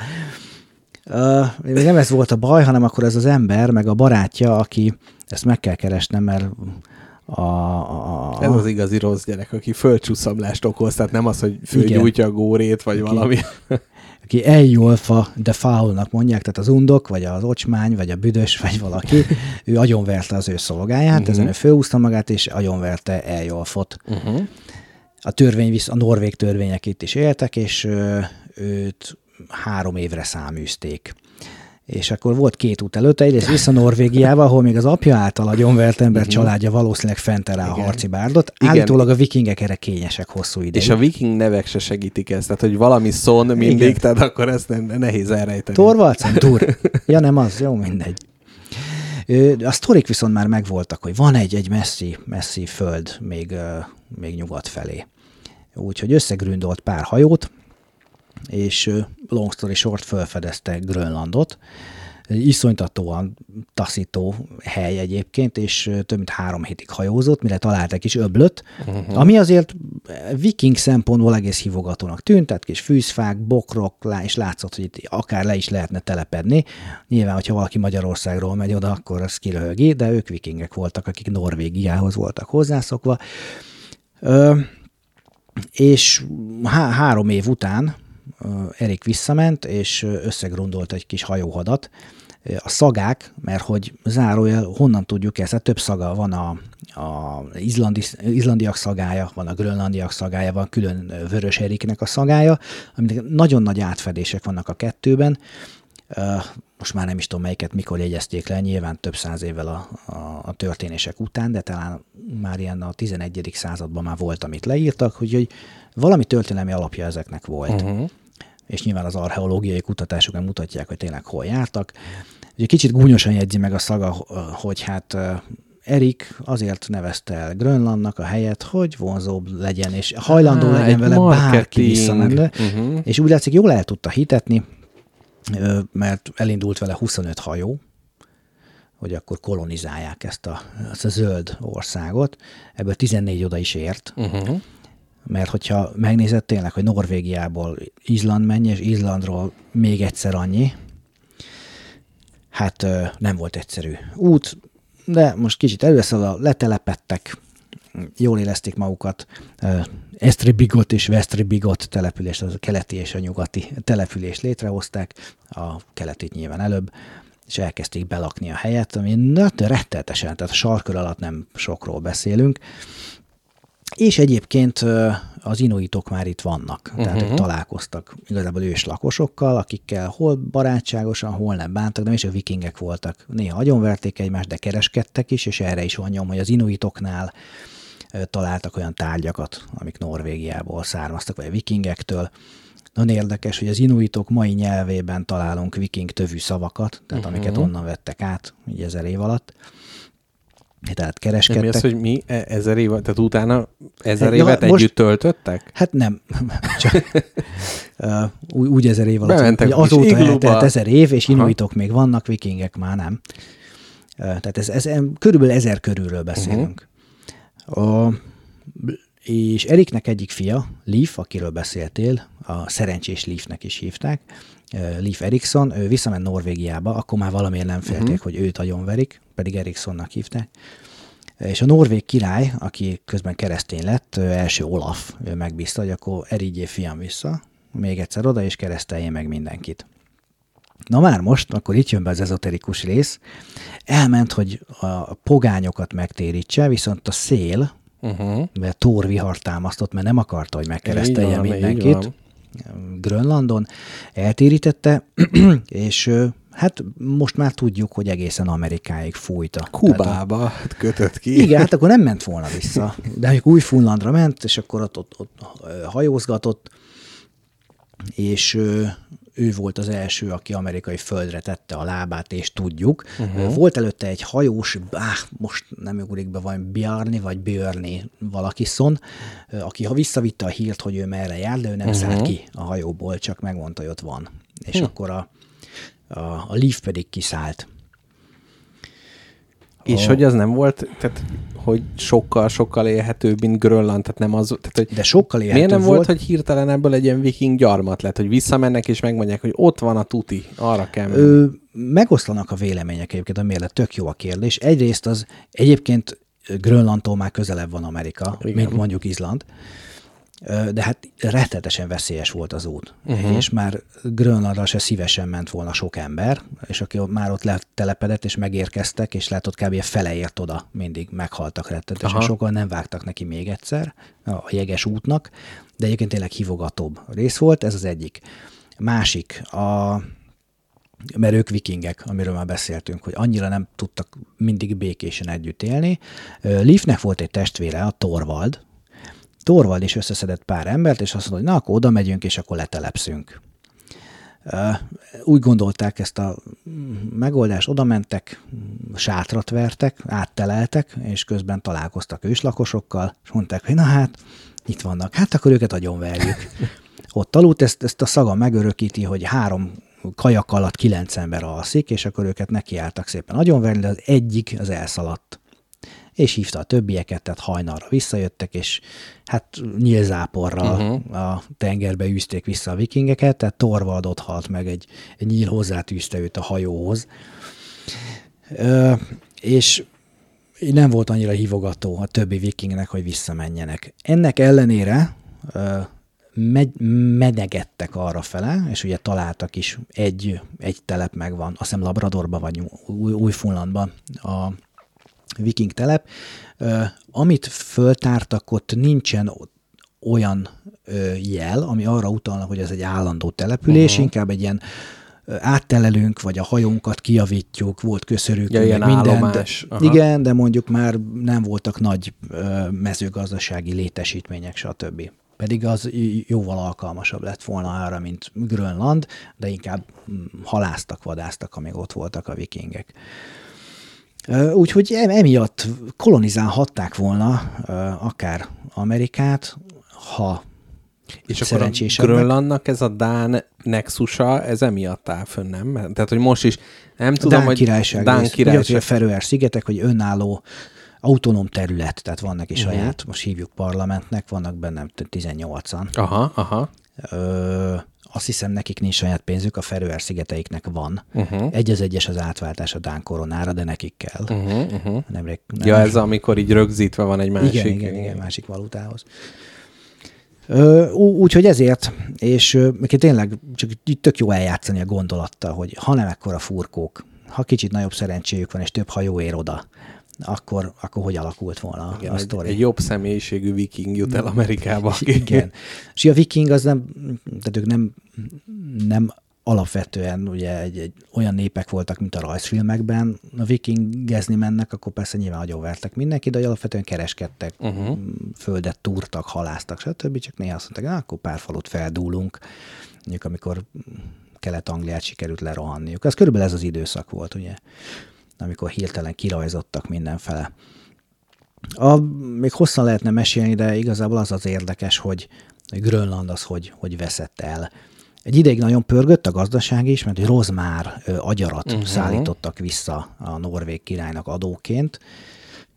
Uh, nem ez volt a baj, hanem akkor ez az ember, meg a barátja, aki, ezt meg kell keresnem, mert a, a, Ez az igazi rossz gyerek, aki földcsúszamlást okoz, tehát nem az, hogy fölgyújtja a górét, vagy valami. Aki eljolfa de faulnak mondják, tehát az undok, vagy az ocsmány, vagy a büdös, vagy valaki, ő agyonverte az ő szolgáját, uh-huh. ezen ő főúszta magát, és agyonverte eljolfot. Uh-huh. A törvény, visz, a norvég törvények itt is éltek, és ö, őt három évre száműzték. És akkor volt két út előtte, egyrészt vissza Norvégiába, ahol még az apja által agyonvert ember uh-huh. családja valószínűleg fent rá a harci bárdot. Igen. Állítólag a vikingek erre kényesek hosszú ideig. És a viking nevek se segítik ezt, tehát hogy valami szón mindig, Igen. tehát akkor ezt nem, nehéz elrejteni. Torvalcen? Dur. Ja nem az, jó mindegy. A sztorik viszont már megvoltak, hogy van egy, egy messzi, messzi föld még, még nyugat felé. Úgyhogy összegründolt pár hajót, és long story short felfedezte Grönlandot. Iszonytatóan taszító hely egyébként, és több mint három hétig hajózott, mire talált egy kis öblöt, uh-huh. ami azért viking szempontból egész hívogatónak tűnt, tehát kis fűzfák, bokrok, és látszott, hogy itt akár le is lehetne telepedni. Nyilván, hogyha valaki Magyarországról megy oda, akkor az kiröhögi, de ők vikingek voltak, akik Norvégiához voltak hozzászokva. Ö, és há- három év után Erik visszament, és összegrundolt egy kis hajóhadat. A szagák, mert hogy zárójel, honnan tudjuk ezt, hát több szaga van a, a izlandi, izlandiak szagája, van a grönlandiak szagája, van külön Vörös Eriknek a szagája, aminek nagyon nagy átfedések vannak a kettőben. Most már nem is tudom, melyiket mikor jegyezték le, nyilván több száz évvel a, a, a történések után, de talán már ilyen a 11. században már volt, amit leírtak, hogy valami történelmi alapja ezeknek volt. Uh-huh és nyilván az archeológiai kutatások mutatják, hogy tényleg hol jártak. Ugye kicsit gúnyosan jegyzi meg a szaga, hogy hát Erik azért nevezte el Grönlandnak a helyet, hogy vonzóbb legyen, és hajlandó ah, legyen vele marketing. bárki visszamenni. Uh-huh. És úgy látszik, jól el tudta hitetni, mert elindult vele 25 hajó, hogy akkor kolonizálják ezt a, ezt a zöld országot. Ebből 14 oda is ért. Uh-huh mert hogyha megnézed tényleg, hogy Norvégiából Izland mennyi, és Izlandról még egyszer annyi, hát nem volt egyszerű út, de most kicsit először letelepettek, jól érezték magukat. Estribigot és Vestribigot település, az a keleti és a nyugati település létrehozták, a keletit nyilván előbb, és elkezdték belakni a helyet, ami rettenetesen, tehát a sarkör alatt nem sokról beszélünk, és egyébként az inuitok már itt vannak, uh-huh. tehát ők mhm. találkoztak igazából ős lakosokkal, akikkel hol barátságosan, hol nem bántak, de is a vikingek voltak. Néha agyonverték egymást, de kereskedtek is, és erre is van nyom, hogy az inuitoknál találtak olyan tárgyakat, amik Norvégiából származtak, vagy a vikingektől. Nagyon érdekes, hogy az inuitok mai nyelvében találunk viking tövű szavakat, tehát uh-huh. amiket onnan vettek át, így ezer év alatt tehát kereskedtek. mi az, hogy mi e- ezer évet, tehát utána ezer hát, évet ja, együtt most, töltöttek? Hát nem, csak uh, úgy, ezer év alatt. Bementek hogy azóta eltelt ezer év, és inuitok még vannak, vikingek már nem. Uh, tehát ez, ez, körülbelül ezer körülről beszélünk. Uh-huh. Uh, és Eriknek egyik fia, Leaf, akiről beszéltél, a szerencsés Leafnek is hívták, Leaf Erikson, ő visszament Norvégiába, akkor már valamiért nem félték, uh-huh. hogy őt agyonverik, pedig Eriksonnak hívták. És a norvég király, aki közben keresztény lett, első Olaf, ő megbízta, hogy akkor erigyé fiam vissza, még egyszer oda, és keresztelje meg mindenkit. Na már most, akkor itt jön be az ezoterikus rész. Elment, hogy a pogányokat megtérítse, viszont a szél, uh-huh. mert Thor vihar támasztott, mert nem akarta, hogy megkeresztelje mindenkit. Grönlandon eltérítette, és hát most már tudjuk, hogy egészen Amerikáig fújta. Kubába Tehát, hát kötött ki. Igen, hát akkor nem ment volna vissza. De amikor új Funlandra ment, és akkor ott, ott, ott hajózgatott, és ő volt az első, aki amerikai földre tette a lábát, és tudjuk. Uh-huh. Volt előtte egy hajós, báh, most nem ugrik be, vagy Bjarni, vagy Björni valaki szon, aki ha visszavitte a hírt, hogy ő merre jár, de ő nem uh-huh. szállt ki a hajóból, csak megmondta, hogy ott van. És uh-huh. akkor a, a, a Leaf pedig kiszállt. És a... hogy az nem volt, tehát hogy sokkal-sokkal élhetőbb, mint Grönland, tehát nem az, tehát, hogy De sokkal élhetőbb Miért nem volt, volt, hogy hirtelen ebből egy ilyen viking gyarmat lett, hogy visszamennek és megmondják, hogy ott van a tuti, arra kell menni. megoszlanak a vélemények egyébként, a mérlet tök jó a kérdés. Egyrészt az egyébként Grönlandtól már közelebb van Amerika, Igen. mint mondjuk Izland. Ö, De hát rettetesen veszélyes volt az út. Uh-huh. És már Grönlandra se szívesen ment volna sok ember, és aki már ott letelepedett, és megérkeztek, és lehet ott kb. fele ért oda, mindig meghaltak rettetesen. Aha. Sokan nem vágtak neki még egyszer a jeges útnak, de egyébként tényleg hívogatóbb rész volt, ez az egyik. Másik, a, mert ők vikingek, amiről már beszéltünk, hogy annyira nem tudtak mindig békésen együtt élni. Leafnek volt egy testvére, a Torvald. Torvald is összeszedett pár embert, és azt mondta, hogy na, akkor oda megyünk, és akkor letelepszünk. Úgy gondolták ezt a megoldást, oda mentek, sátrat vertek, átteleltek, és közben találkoztak őslakosokkal, és mondták, hogy na hát, itt vannak, hát akkor őket agyonverjük. Ott aludt, ezt, ezt a szaga megörökíti, hogy három kajak alatt kilenc ember alszik, és akkor őket nekiálltak szépen agyonverni, de az egyik az elszaladt. És hívta a többieket, tehát hajnalra visszajöttek, és hát nyílzáporral uh-huh. a tengerbe űzték vissza a vikingeket, tehát Torvald ott halt meg, egy, egy nyíl hozzátűzte őt a hajóhoz. Ö, és nem volt annyira hívogató a többi vikingnek, hogy visszamenjenek. Ennek ellenére ö, megy, menegettek arra fele, és ugye találtak is egy, egy telep megvan, azt hiszem Labradorban vagy Új- Új-Funlandban a viking telep. Amit föltártak, ott nincsen olyan jel, ami arra utalna, hogy ez egy állandó település, uh-huh. inkább egy ilyen áttelelünk, vagy a hajónkat kijavítjuk, volt köszörük, Ja, meg ilyen minden. állomás. De, igen, de mondjuk már nem voltak nagy mezőgazdasági létesítmények, stb. Pedig az jóval alkalmasabb lett volna arra, mint Grönland, de inkább haláztak, vadáztak, amíg ott voltak a vikingek. Úgyhogy em- emiatt kolonizálhatták volna akár Amerikát, ha És akkor a. Grönlandnak ez a Dán nexusa, ez emiatt áll fönn, nem? Tehát, hogy most is, nem tudom, Dán hogy királyság. Dán rész. királyság. Ugye, a Feröer szigetek, hogy önálló autonóm terület, tehát van neki Mhm. saját, most hívjuk parlamentnek, vannak bennem 18-an. Aha, aha. Ö, azt hiszem, nekik nincs saját pénzük, a Feröer szigeteiknek van. Uh-huh. Egy az egyes az átváltás a Dán koronára, de nekik kell. Uh-huh, uh-huh. Nemrég, nem, Ja, ez amikor így rögzítve van egy másik. igen, igen, igen, másik valutához. Úgyhogy ezért, és tényleg csak tök jó eljátszani a gondolattal, hogy ha nem ekkora furkók, ha kicsit nagyobb szerencséjük van, és több hajó ér oda, akkor, akkor hogy alakult volna Igen, a egy, sztori? egy jobb személyiségű viking jut el Amerikába. Igen. És a viking az nem, tehát ők nem, nem alapvetően ugye egy, egy olyan népek voltak, mint a rajzfilmekben. A vikingezni mennek, akkor persze nyilván agyonvertek mindenki, de alapvetően kereskedtek, uh-huh. földet túrtak, haláztak, stb. Csak néha azt mondták, "Na, akkor pár falut feldúlunk, mondjuk amikor Kelet-Angliát sikerült lerohanniuk. Ez körülbelül ez az időszak volt, ugye, amikor hirtelen kirajzottak mindenfele. A, még hosszan lehetne mesélni, de igazából az az érdekes, hogy Grönland az hogy, hogy veszett el. Egy ideig nagyon pörgött a gazdaság is, mert egy rozmár agyarat uh-huh. szállítottak vissza a norvég királynak adóként.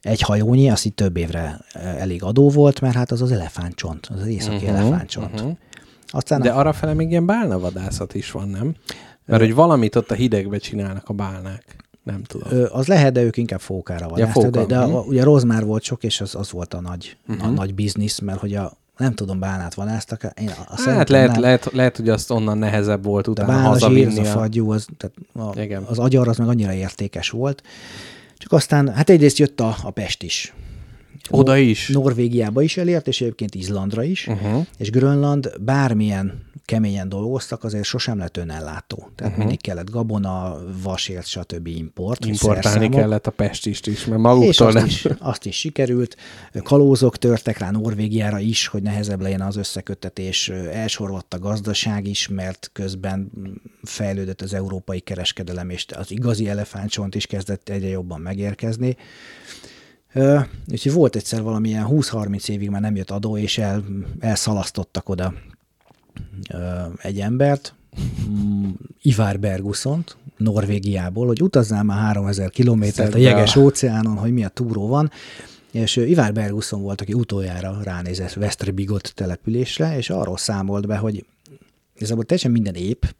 Egy hajónyi, azt így több évre elég adó volt, mert hát az az elefántcsont, az, az északi uh-huh. elefántcsont. Uh-huh. Aztán De a, arra fele még ilyen bálnavadászat is van, nem? Mert hogy valamit ott a hidegbe csinálnak a bálnák. Nem tudom. Ö, az lehet, de ők inkább fókára vadásztak, fóka, de, de a, mhm. ugye rozmár volt sok, és az, az volt a nagy, uh-huh. a nagy biznisz, mert hogy a, nem tudom, bálnát vadásztak, én a, hát lehet, nem. lehet, lehet, hogy azt onnan nehezebb volt De utána az hazavinni. a A... fagyú, az, tehát a, Igen. az agyar az meg annyira értékes volt. Csak aztán, hát egyrészt jött a, a Pest is. Oda is? Norvégiába is elért, és egyébként Izlandra is, uh-huh. és Grönland bármilyen keményen dolgoztak, azért sosem lett önellátó. Tehát uh-huh. mindig kellett gabona, vasért, stb. import. Importálni kellett a pestist is, mert És maguktól azt nem. is, azt is sikerült. Kalózok törtek rá Norvégiára is, hogy nehezebb legyen az összekötetés. Elsorvadt a gazdaság is, mert közben fejlődött az európai kereskedelem, és az igazi elefántcsont is kezdett egyre jobban megérkezni. Úgyhogy volt egyszer valamilyen 20-30 évig már nem jött adó, és el, elszalasztottak oda egy embert, mm, Ivar Bergussont, Norvégiából, hogy utazzál már 3000 kilométert a jeges óceánon, hogy mi a túró van, és Ivar Bergusson volt, aki utoljára ránézett Westerbigot településre, és arról számolt be, hogy igazából teljesen minden ép,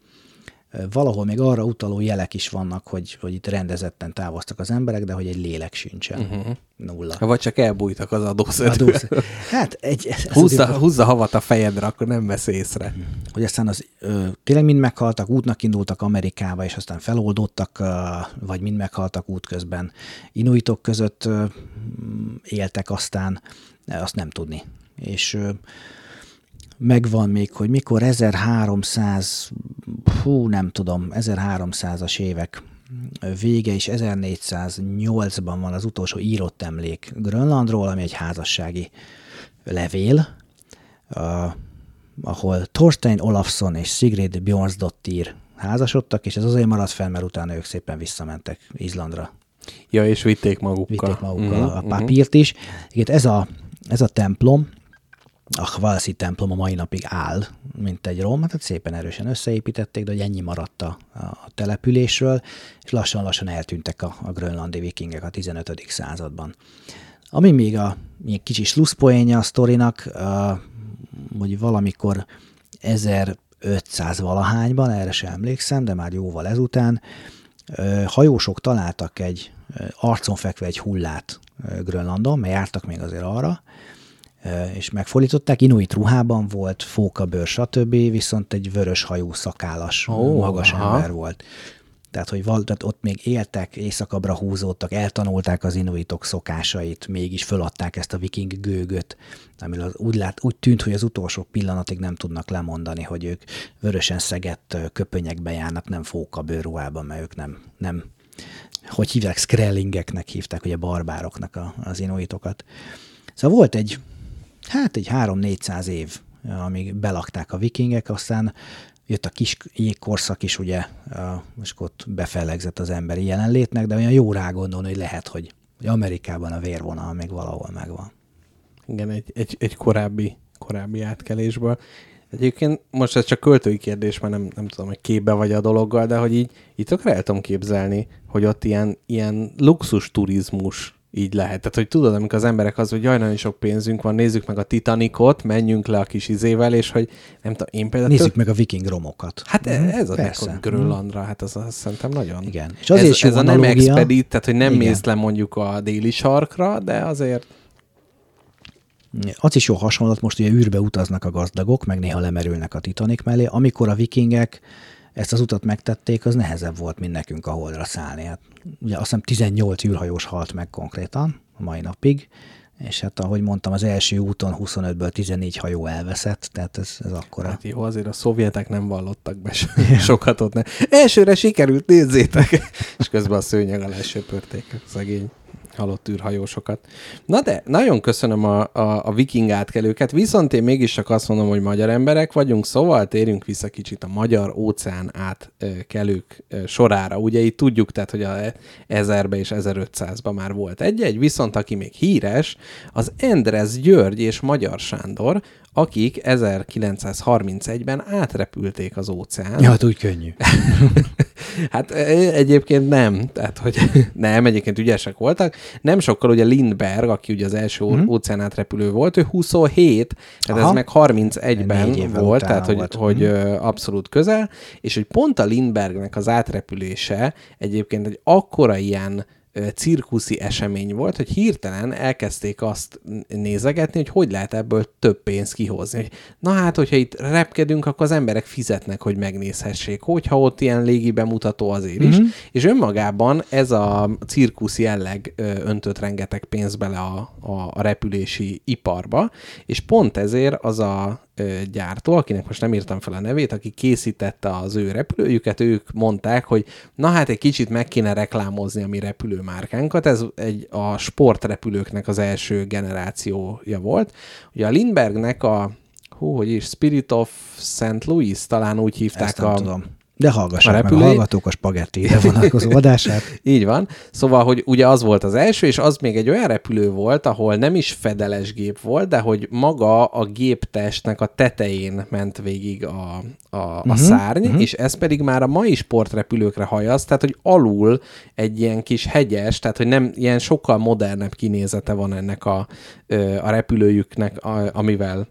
Valahol még arra utaló jelek is vannak, hogy, hogy itt rendezetten távoztak az emberek, de hogy egy lélek sincsen. Uh-huh. Nulla. Vagy csak elbújtak az adószedő. Adósz... Hát egy... Ez húzza, azért... húzza havat a fejedre, akkor nem vesz észre. Hogy aztán az, ö, tényleg mind meghaltak, útnak indultak Amerikába, és aztán feloldódtak, ö, vagy mind meghaltak útközben. Inuitok között ö, éltek aztán, azt nem tudni. És ö, megvan még, hogy mikor 1300, hú, nem tudom, 1300-as évek vége, és 1408-ban van az utolsó írott emlék Grönlandról, ami egy házassági levél, uh, ahol Thorstein Olafsson és Sigrid Bjornsdottir házasodtak, és ez azért maradt fel, mert utána ők szépen visszamentek Izlandra. Ja, és vitték magukkal. Vitték magukkal uh-huh, a mhm. papírt is. Igen, ez a, ez a templom, a Hvalszi templom a mai napig áll, mint egy rom, tehát szépen erősen összeépítették, de hogy ennyi maradt a, a településről, és lassan-lassan eltűntek a, a grönlandi vikingek a 15. században. Ami még a még kicsi slusszpoénja a sztorinak, uh, hogy valamikor 1500 valahányban, erre sem emlékszem, de már jóval ezután, hajósok találtak egy arcon fekve egy hullát Grönlandon, mert jártak még azért arra, és megfordították. Inuit ruhában volt, fókabőr, stb., viszont egy vörös hajú szakállas, oh, magas aha. ember volt. Tehát, hogy val, tehát ott még éltek, éjszakabbra húzódtak, eltanulták az inuitok szokásait, mégis föladták ezt a viking gőgöt, amiről úgy, lát, úgy tűnt, hogy az utolsó pillanatig nem tudnak lemondani, hogy ők vörösen szegett köpönyekbe járnak, nem fókabőrruhában, mert ők nem, nem hogy hívják, skrellingeknek hívták, ugye barbároknak a, az inuitokat. Szóval volt egy hát egy 3-400 év, amíg belakták a vikingek, aztán jött a kis jégkorszak is, ugye, most ott befellegzett az emberi jelenlétnek, de olyan jó rá gondolni, hogy lehet, hogy Amerikában a vérvonal még valahol megvan. Igen, egy, egy, egy korábbi, korábbi átkelésből. Egyébként most ez csak költői kérdés, mert nem, nem tudom, hogy képbe vagy a dologgal, de hogy így, így tökre el tudom képzelni, hogy ott ilyen, ilyen luxus turizmus így lehet. Tehát, hogy tudod, amikor az emberek az, hogy jaj, nagyon sok pénzünk van, nézzük meg a Titanicot, menjünk le a kis izével, és hogy nem tudom, én például... Nézzük tök... meg a viking romokat. Hát mm, ez a Persze. Grönlandra, hát az, az szerintem nagyon... Igen. És azért ez, ez a nem expedit, tehát hogy nem Igen. mész le mondjuk a déli sarkra, de azért... Az is jó hasonlat, most ugye űrbe utaznak a gazdagok, meg néha lemerülnek a Titanic mellé, amikor a vikingek ezt az utat megtették, az nehezebb volt, mint nekünk a holdra szállni. Hát, ugye azt hiszem 18 űrhajós halt meg konkrétan a mai napig, és hát ahogy mondtam, az első úton 25-ből 14 hajó elveszett, tehát ez, ez akkora. Hát jó, azért a szovjetek nem vallottak be sokat ott. Ne. Elsőre sikerült, nézzétek! és közben a szőnyeg alá söpörték szegény halott űrhajósokat. Na de, nagyon köszönöm a, a, a viking átkelőket, viszont én mégis csak azt mondom, hogy magyar emberek vagyunk, szóval térjünk vissza kicsit a magyar óceán átkelők sorára. Ugye itt tudjuk, tehát, hogy a 1000-ben és 1500-ban már volt egy-egy, viszont aki még híres, az Endrez György és Magyar Sándor, akik 1931-ben átrepülték az óceán. Ja, hát úgy könnyű. hát egyébként nem, tehát hogy nem, egyébként ügyesek voltak. Nem sokkal ugye Lindberg, aki ugye az első mm-hmm. óceán átrepülő volt, ő 27, tehát Aha. ez meg 31-ben volt, tehát hogy, volt. hogy mm. abszolút közel, és hogy pont a Lindbergnek az átrepülése egyébként egy akkora ilyen cirkuszi esemény volt, hogy hirtelen elkezdték azt nézegetni, hogy hogy lehet ebből több pénzt kihozni. Hogy, na hát, hogyha itt repkedünk, akkor az emberek fizetnek, hogy megnézhessék, hogyha ott ilyen légi bemutató azért is, mm-hmm. és önmagában ez a cirkusz jelleg öntött rengeteg pénzt bele a, a, a repülési iparba, és pont ezért az a gyártó, akinek most nem írtam fel a nevét, aki készítette az ő repülőjüket, ők mondták, hogy na hát egy kicsit meg kéne reklámozni a mi repülőmárkánkat, ez egy a sportrepülőknek az első generációja volt. Ugye a Lindbergnek a hú, hogy is, Spirit of St. Louis, talán úgy hívták Ezt nem a... Tudom de hallgassák a meg a hallgatók a spagettire vonatkozó adását. Így van. Szóval, hogy ugye az volt az első, és az még egy olyan repülő volt, ahol nem is fedeles gép volt, de hogy maga a géptestnek a tetején ment végig a, a, a uh-huh, szárny, uh-huh. és ez pedig már a mai sportrepülőkre hajaz, tehát hogy alul egy ilyen kis hegyes, tehát hogy nem ilyen sokkal modernebb kinézete van ennek a, a repülőjüknek, amivel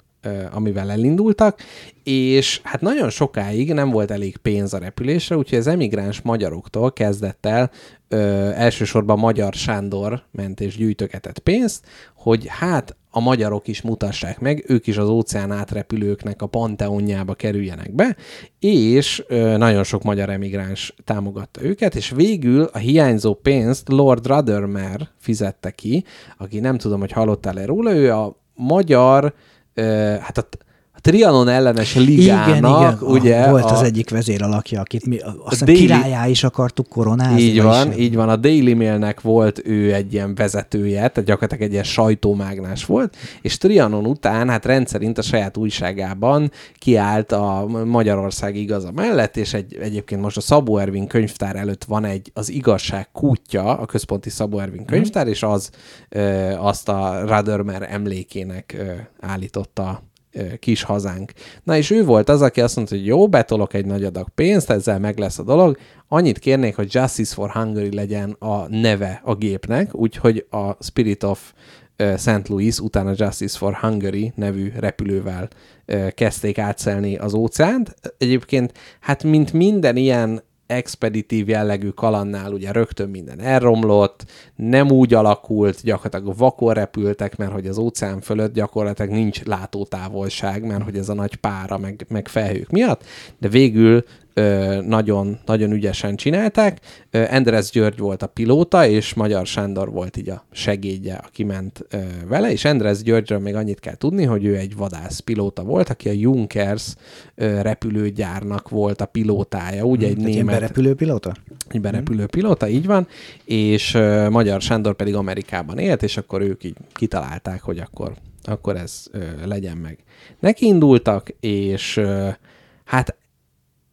amivel elindultak, és hát nagyon sokáig nem volt elég pénz a repülésre, úgyhogy az emigráns magyaroktól kezdett el ö, elsősorban Magyar Sándor ment és gyűjtögetett pénzt, hogy hát a magyarok is mutassák meg, ők is az óceán átrepülőknek a panteonjába kerüljenek be, és ö, nagyon sok magyar emigráns támogatta őket, és végül a hiányzó pénzt Lord Ruthermer fizette ki, aki nem tudom, hogy hallottál-e róla, ő a magyar, ö, hát a Trianon ellenes ligának, igen, igen. ugye... Ah, volt a, az egyik vezér alakja, akit mi azt a Daily, királyá is akartuk koronázni. Így van, is. így van. A Daily Mailnek volt ő egy ilyen vezetője, tehát gyakorlatilag egy ilyen sajtómágnás volt, és Trianon után, hát rendszerint a saját újságában kiállt a Magyarország igaza mellett, és egy, egyébként most a Szabó Ervin könyvtár előtt van egy az igazság kútja, a központi Szabó Ervin könyvtár, mm. és az ö, azt a Radermer emlékének ö, állította kis hazánk. Na és ő volt az, aki azt mondta, hogy jó, betolok egy nagy adag pénzt, ezzel meg lesz a dolog. Annyit kérnék, hogy Justice for Hungary legyen a neve a gépnek, úgyhogy a Spirit of St. Louis utána Justice for Hungary nevű repülővel kezdték átszelni az óceánt. Egyébként, hát mint minden ilyen expeditív jellegű kalannál ugye rögtön minden elromlott, nem úgy alakult, gyakorlatilag vakon repültek, mert hogy az óceán fölött gyakorlatilag nincs látótávolság, mert hogy ez a nagy pára, meg, meg felhők miatt, de végül nagyon, nagyon ügyesen csinálták. Ö, Endresz György volt a pilóta, és Magyar Sándor volt így a segédje, aki ment vele, és Endresz Györgyről még annyit kell tudni, hogy ő egy vadász pilóta volt, aki a Junkers repülőgyárnak volt a pilótája, ugye hmm, egy német... Egy berepülőpilóta? Egy berepülőpilóta, így van, és Magyar Sándor pedig Amerikában élt, és akkor ők így kitalálták, hogy akkor, akkor ez legyen meg. Neki indultak, és hát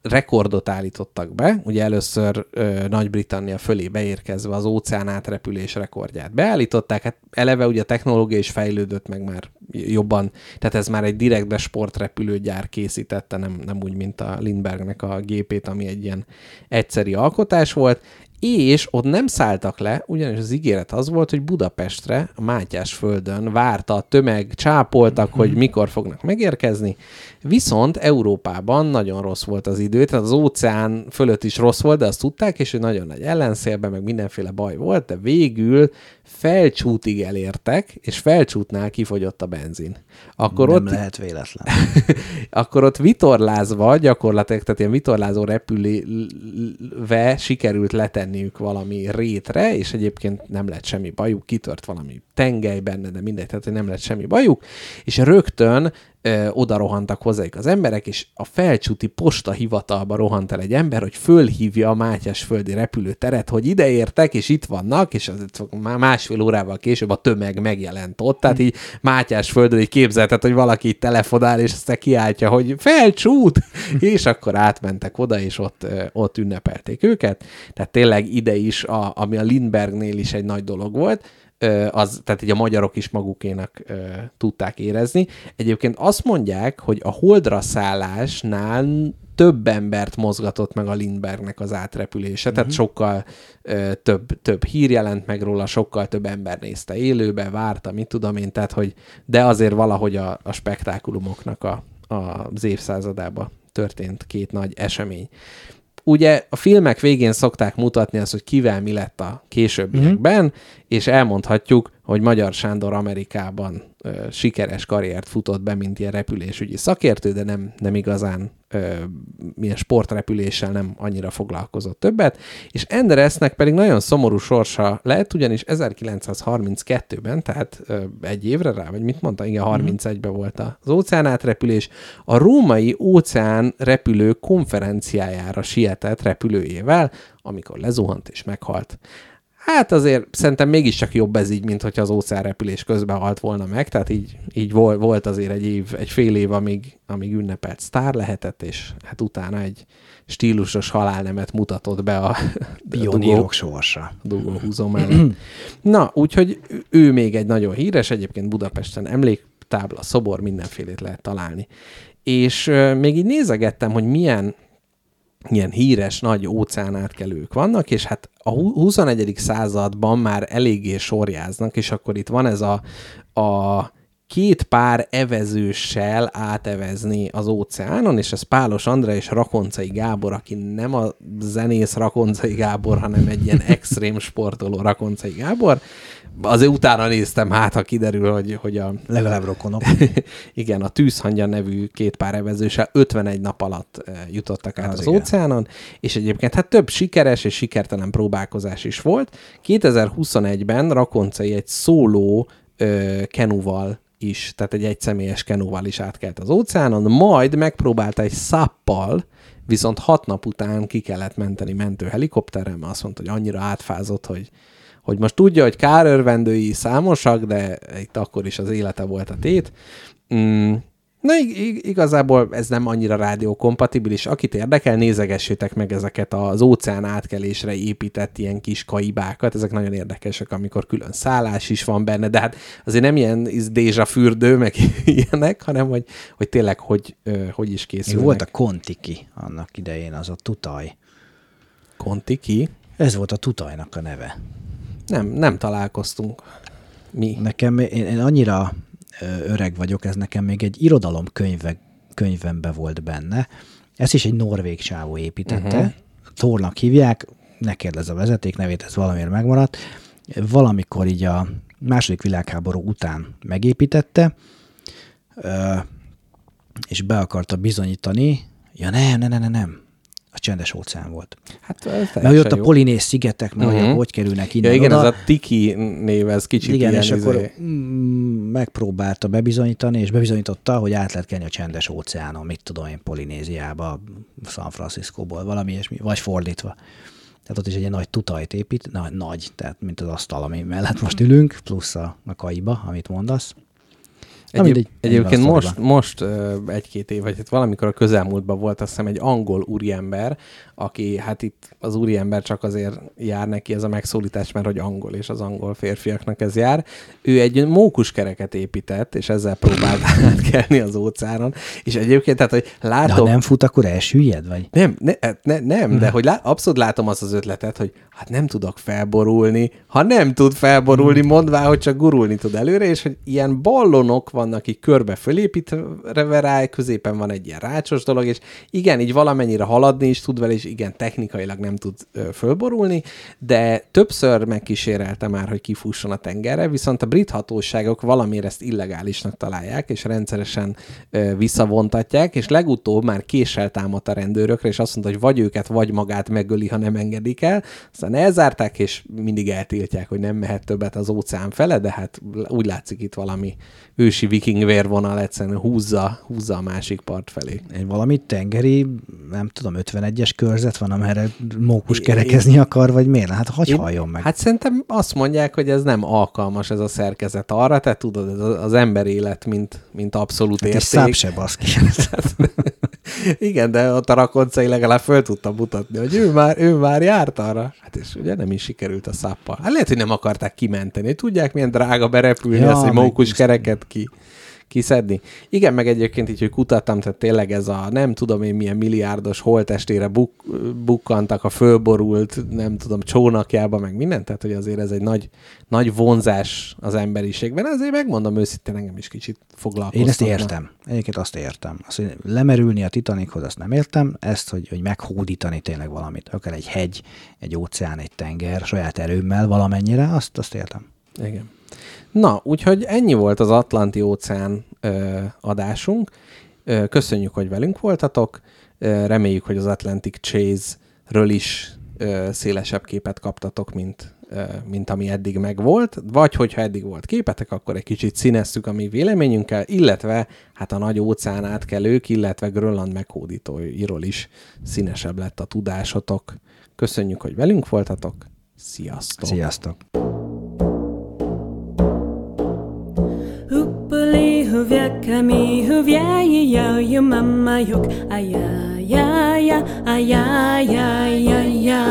rekordot állítottak be, ugye először ö, Nagy-Britannia fölé beérkezve az óceán átrepülés rekordját beállították, hát eleve ugye a technológia is fejlődött meg már jobban, tehát ez már egy direktbe sportrepülőgyár készítette, nem, nem úgy, mint a Lindbergnek a gépét, ami egy ilyen egyszeri alkotás volt, és ott nem szálltak le, ugyanis az ígéret az volt, hogy Budapestre, a Mátyás földön várta a tömeg, csápoltak, hogy mikor fognak megérkezni, viszont Európában nagyon rossz volt az idő, tehát az óceán fölött is rossz volt, de azt tudták, és hogy nagyon nagy ellenszélben, meg mindenféle baj volt, de végül felcsútig elértek, és felcsútnál kifogyott a benzin. Akkor Nem ott, lehet véletlen. akkor ott vitorlázva, gyakorlatilag, tehát ilyen vitorlázó repülve sikerült letenniük valami rétre, és egyébként nem lett semmi bajuk, kitört valami tengely benne, de mindegy, tehát nem lett semmi bajuk, és rögtön ö, oda rohantak hozzájuk az emberek, és a felcsúti posta hivatalba rohant el egy ember, hogy fölhívja a Mátyás földi repülőteret, hogy ide értek, és itt vannak, és az, másfél órával később a tömeg megjelent ott, tehát így Mátyás földről így képzeltet, hogy valaki itt telefonál, és aztán kiáltja, hogy felcsút, és akkor átmentek oda, és ott, ott ünnepelték őket. Tehát tényleg ide is, a, ami a Lindbergnél is egy nagy dolog volt, az, tehát így a magyarok is magukénak ö, tudták érezni. Egyébként azt mondják, hogy a holdra szállásnál több embert mozgatott meg a Lindbergnek az átrepülése, uh-huh. tehát mhm. sokkal ö, több, több hír jelent meg róla, sokkal több ember nézte élőbe, várta, mit tudom én, tehát hogy, de azért valahogy a, a spektákulumoknak a, a, az évszázadába történt két nagy esemény ugye a filmek végén szokták mutatni azt, hogy kivel mi lett a későbbiekben, mm-hmm. és elmondhatjuk, hogy Magyar Sándor Amerikában ö, sikeres karriert futott be, mint ilyen repülésügyi szakértő, de nem, nem igazán ö, milyen sportrepüléssel nem annyira foglalkozott többet, és Enderesnek pedig nagyon szomorú sorsa lett, ugyanis 1932-ben, tehát ö, egy évre rá, vagy mit mondta, igen, 31-ben volt az óceán átrepülés, a római óceán repülő konferenciájára sietett repülőjével, amikor lezuhant és meghalt. Hát azért szerintem mégiscsak jobb ez így, mint hogyha az óceánrepülés közben halt volna meg, tehát így, így volt azért egy év, egy fél év, amíg, amíg ünnepelt sztár lehetett, és hát utána egy stílusos halálnemet mutatott be a pionírok sorsa. Dugó húzó mellett. Na, úgyhogy ő még egy nagyon híres, egyébként Budapesten emléktábla, szobor, mindenfélét lehet találni. És euh, még így nézegettem, hogy milyen ilyen híres nagy óceánátkelők vannak, és hát a 21. században már eléggé sorjáznak, és akkor itt van ez a, a két pár evezőssel átevezni az óceánon, és ez Pálos Andrá és Rakoncai Gábor, aki nem a zenész Rakoncai Gábor, hanem egy ilyen extrém sportoló Rakoncai Gábor. Azért utána néztem, hát ha kiderül, hogy, hogy a... Legalább rokonok. igen, a Tűzhangya nevű két pár evezőssel 51 nap alatt eh, jutottak át Az az, igen. óceánon, és egyébként hát több sikeres és sikertelen próbálkozás is volt. 2021-ben Rakoncai egy szóló ö, kenuval is, tehát egy egyszemélyes kenuval is átkelt az óceánon, majd megpróbálta egy szappal, viszont hat nap után ki kellett menteni mentő helikopterrel, mert azt mondta, hogy annyira átfázott, hogy, hogy most tudja, hogy kárörvendői számosak, de itt akkor is az élete volt a tét. Mm, Na ig- ig- igazából ez nem annyira rádiókompatibilis. Akit érdekel, nézegessétek meg ezeket az óceán átkelésre épített ilyen kis kaibákat. Ezek nagyon érdekesek, amikor külön szállás is van benne, de hát azért nem ilyen dézsa fürdő, meg ilyenek, hanem hogy, hogy tényleg hogy, hogy is Még készülnek. volt a Kontiki annak idején, az a tutaj. Kontiki. Ez volt a tutajnak a neve. Nem, nem találkoztunk. Mi? Nekem, én, én annyira öreg vagyok, ez nekem még egy irodalom könyve, könyvembe volt benne. Ezt is egy norvég csávó építette. Uh-huh. Thornak hívják, ne kérdezz a vezeték nevét, ez valamiért megmaradt. Valamikor így a második világháború után megépítette, és be akarta bizonyítani, ja nem, nem, nem, nem, nem, a csendes óceán volt. Hát, Mert ott a jó. polinész szigetek, mert uh-huh. hogy kerülnek innen Ja, igen, oda. ez a Tiki név, ez kicsit Igen, ilyen és akkor izé- mm, megpróbálta bebizonyítani, és bebizonyította, hogy át lehet kelni a csendes óceánon, mit tudom én, Polinéziába, San Franciscóból, valami ilyesmi, vagy fordítva. Tehát ott is egy ilyen nagy tutajt épít, na, nagy, tehát mint az asztal, ami mellett most ülünk, plusz a, a kaiba, amit mondasz. Egyéb, mindegy, egyébként most, most egy-két év, vagy hát valamikor a közelmúltban volt azt hiszem egy angol úriember, aki hát itt az úriember csak azért jár neki ez a megszólítás, mert hogy angol, és az angol férfiaknak ez jár. Ő egy mókuskereket épített, és ezzel próbált átkelni az óceánon, és egyébként, tehát, hogy De látom... ha nem fut, akkor elsüllyed, vagy? Nem, ne, hát ne, nem, de hogy lá, abszolút látom azt az ötletet, hogy hát nem tudok felborulni. Ha nem tud felborulni, mondvá, hogy csak gurulni tud előre, és hogy ilyen ballonok vannak így körbe fölépítve rá, középen van egy ilyen rácsos dolog, és igen, így valamennyire haladni is tud vele, és igen, technikailag nem tud fölborulni, de többször megkísérelte már, hogy kifusson a tengerre, viszont a brit hatóságok valamiért ezt illegálisnak találják, és rendszeresen visszavontatják, és legutóbb már késsel támadt a rendőrökre, és azt mondta, hogy vagy őket, vagy magát megöli, ha nem engedik el. Aztán elzárták, és mindig eltiltják, hogy nem mehet többet az óceán fele, de hát úgy látszik itt valami ősi viking vérvonal egyszerűen húzza, húzza a másik part felé. Egy valami tengeri, nem tudom, 51-es körzet van, amerre mókus kerekezni akar, vagy miért? Hát hogy halljon meg? Hát szerintem azt mondják, hogy ez nem alkalmas ez a szerkezet arra, te tudod, ez az ember élet, mint, mint abszolút Hát és érték. száp se baszki. Igen, de ott a rakoncai legalább föl tudta mutatni, hogy ő már, ő már járt arra. Hát és ugye nem is sikerült a száppal. Hát lehet, hogy nem akarták kimenteni. Tudják, milyen drága berepülni, Ja, egy meg- mókus kereket ki kiszedni. Igen, meg egyébként így, hogy kutattam, tehát tényleg ez a nem tudom én milyen milliárdos holtestére buk, bukkantak a fölborult, nem tudom, csónakjába, meg mindent, tehát hogy azért ez egy nagy, nagy vonzás az emberiségben. Ezért megmondom őszintén, engem is kicsit foglalkoztatna. Én ezt értem. Egyébként azt értem. Azt, hogy lemerülni a Titanichoz, azt nem értem. Ezt, hogy, hogy meghódítani tényleg valamit. Akár egy hegy, egy óceán, egy tenger, saját erőmmel valamennyire, azt, azt értem. Igen. Na, úgyhogy ennyi volt az Atlanti óceán ö, adásunk. Ö, köszönjük, hogy velünk voltatok. Ö, reméljük, hogy az Atlantic Chase-ről is ö, szélesebb képet kaptatok, mint, ö, mint ami eddig megvolt. Vagy hogyha eddig volt képetek, akkor egy kicsit színeztük a mi véleményünkkel, illetve hát a nagy óceán átkelők, illetve Grönland meghódítóiról is színesebb lett a tudásotok. Köszönjük, hogy velünk voltatok. Sziasztok! Sziasztok! huviak ami huviai ya yo mama yok aya ya ya aya ya ya ya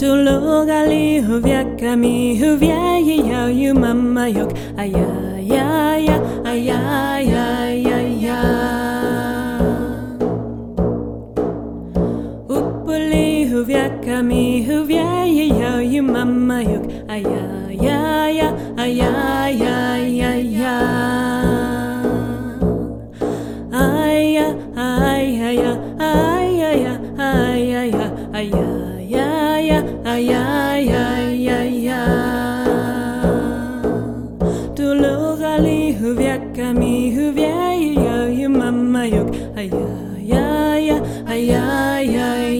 Tulog ali huviak ami huviai ya yo mama yok aya ya ya aya ya ya ya Uppuli huviak ami huviai ya yo mama yok aya yeah, yeah, ah, yeah, yeah, yeah, yeah. Ah, yeah, ah, yeah, yeah, ah, yeah, yeah, ah, yeah, yeah, ah, yeah, yeah, yeah, ah, yeah, yeah, yeah, yeah. Du lurar i huvudjacka, mi huvudjäj, jag ju mamma, jag, ah, yeah, yeah, ah, yeah, yeah, ay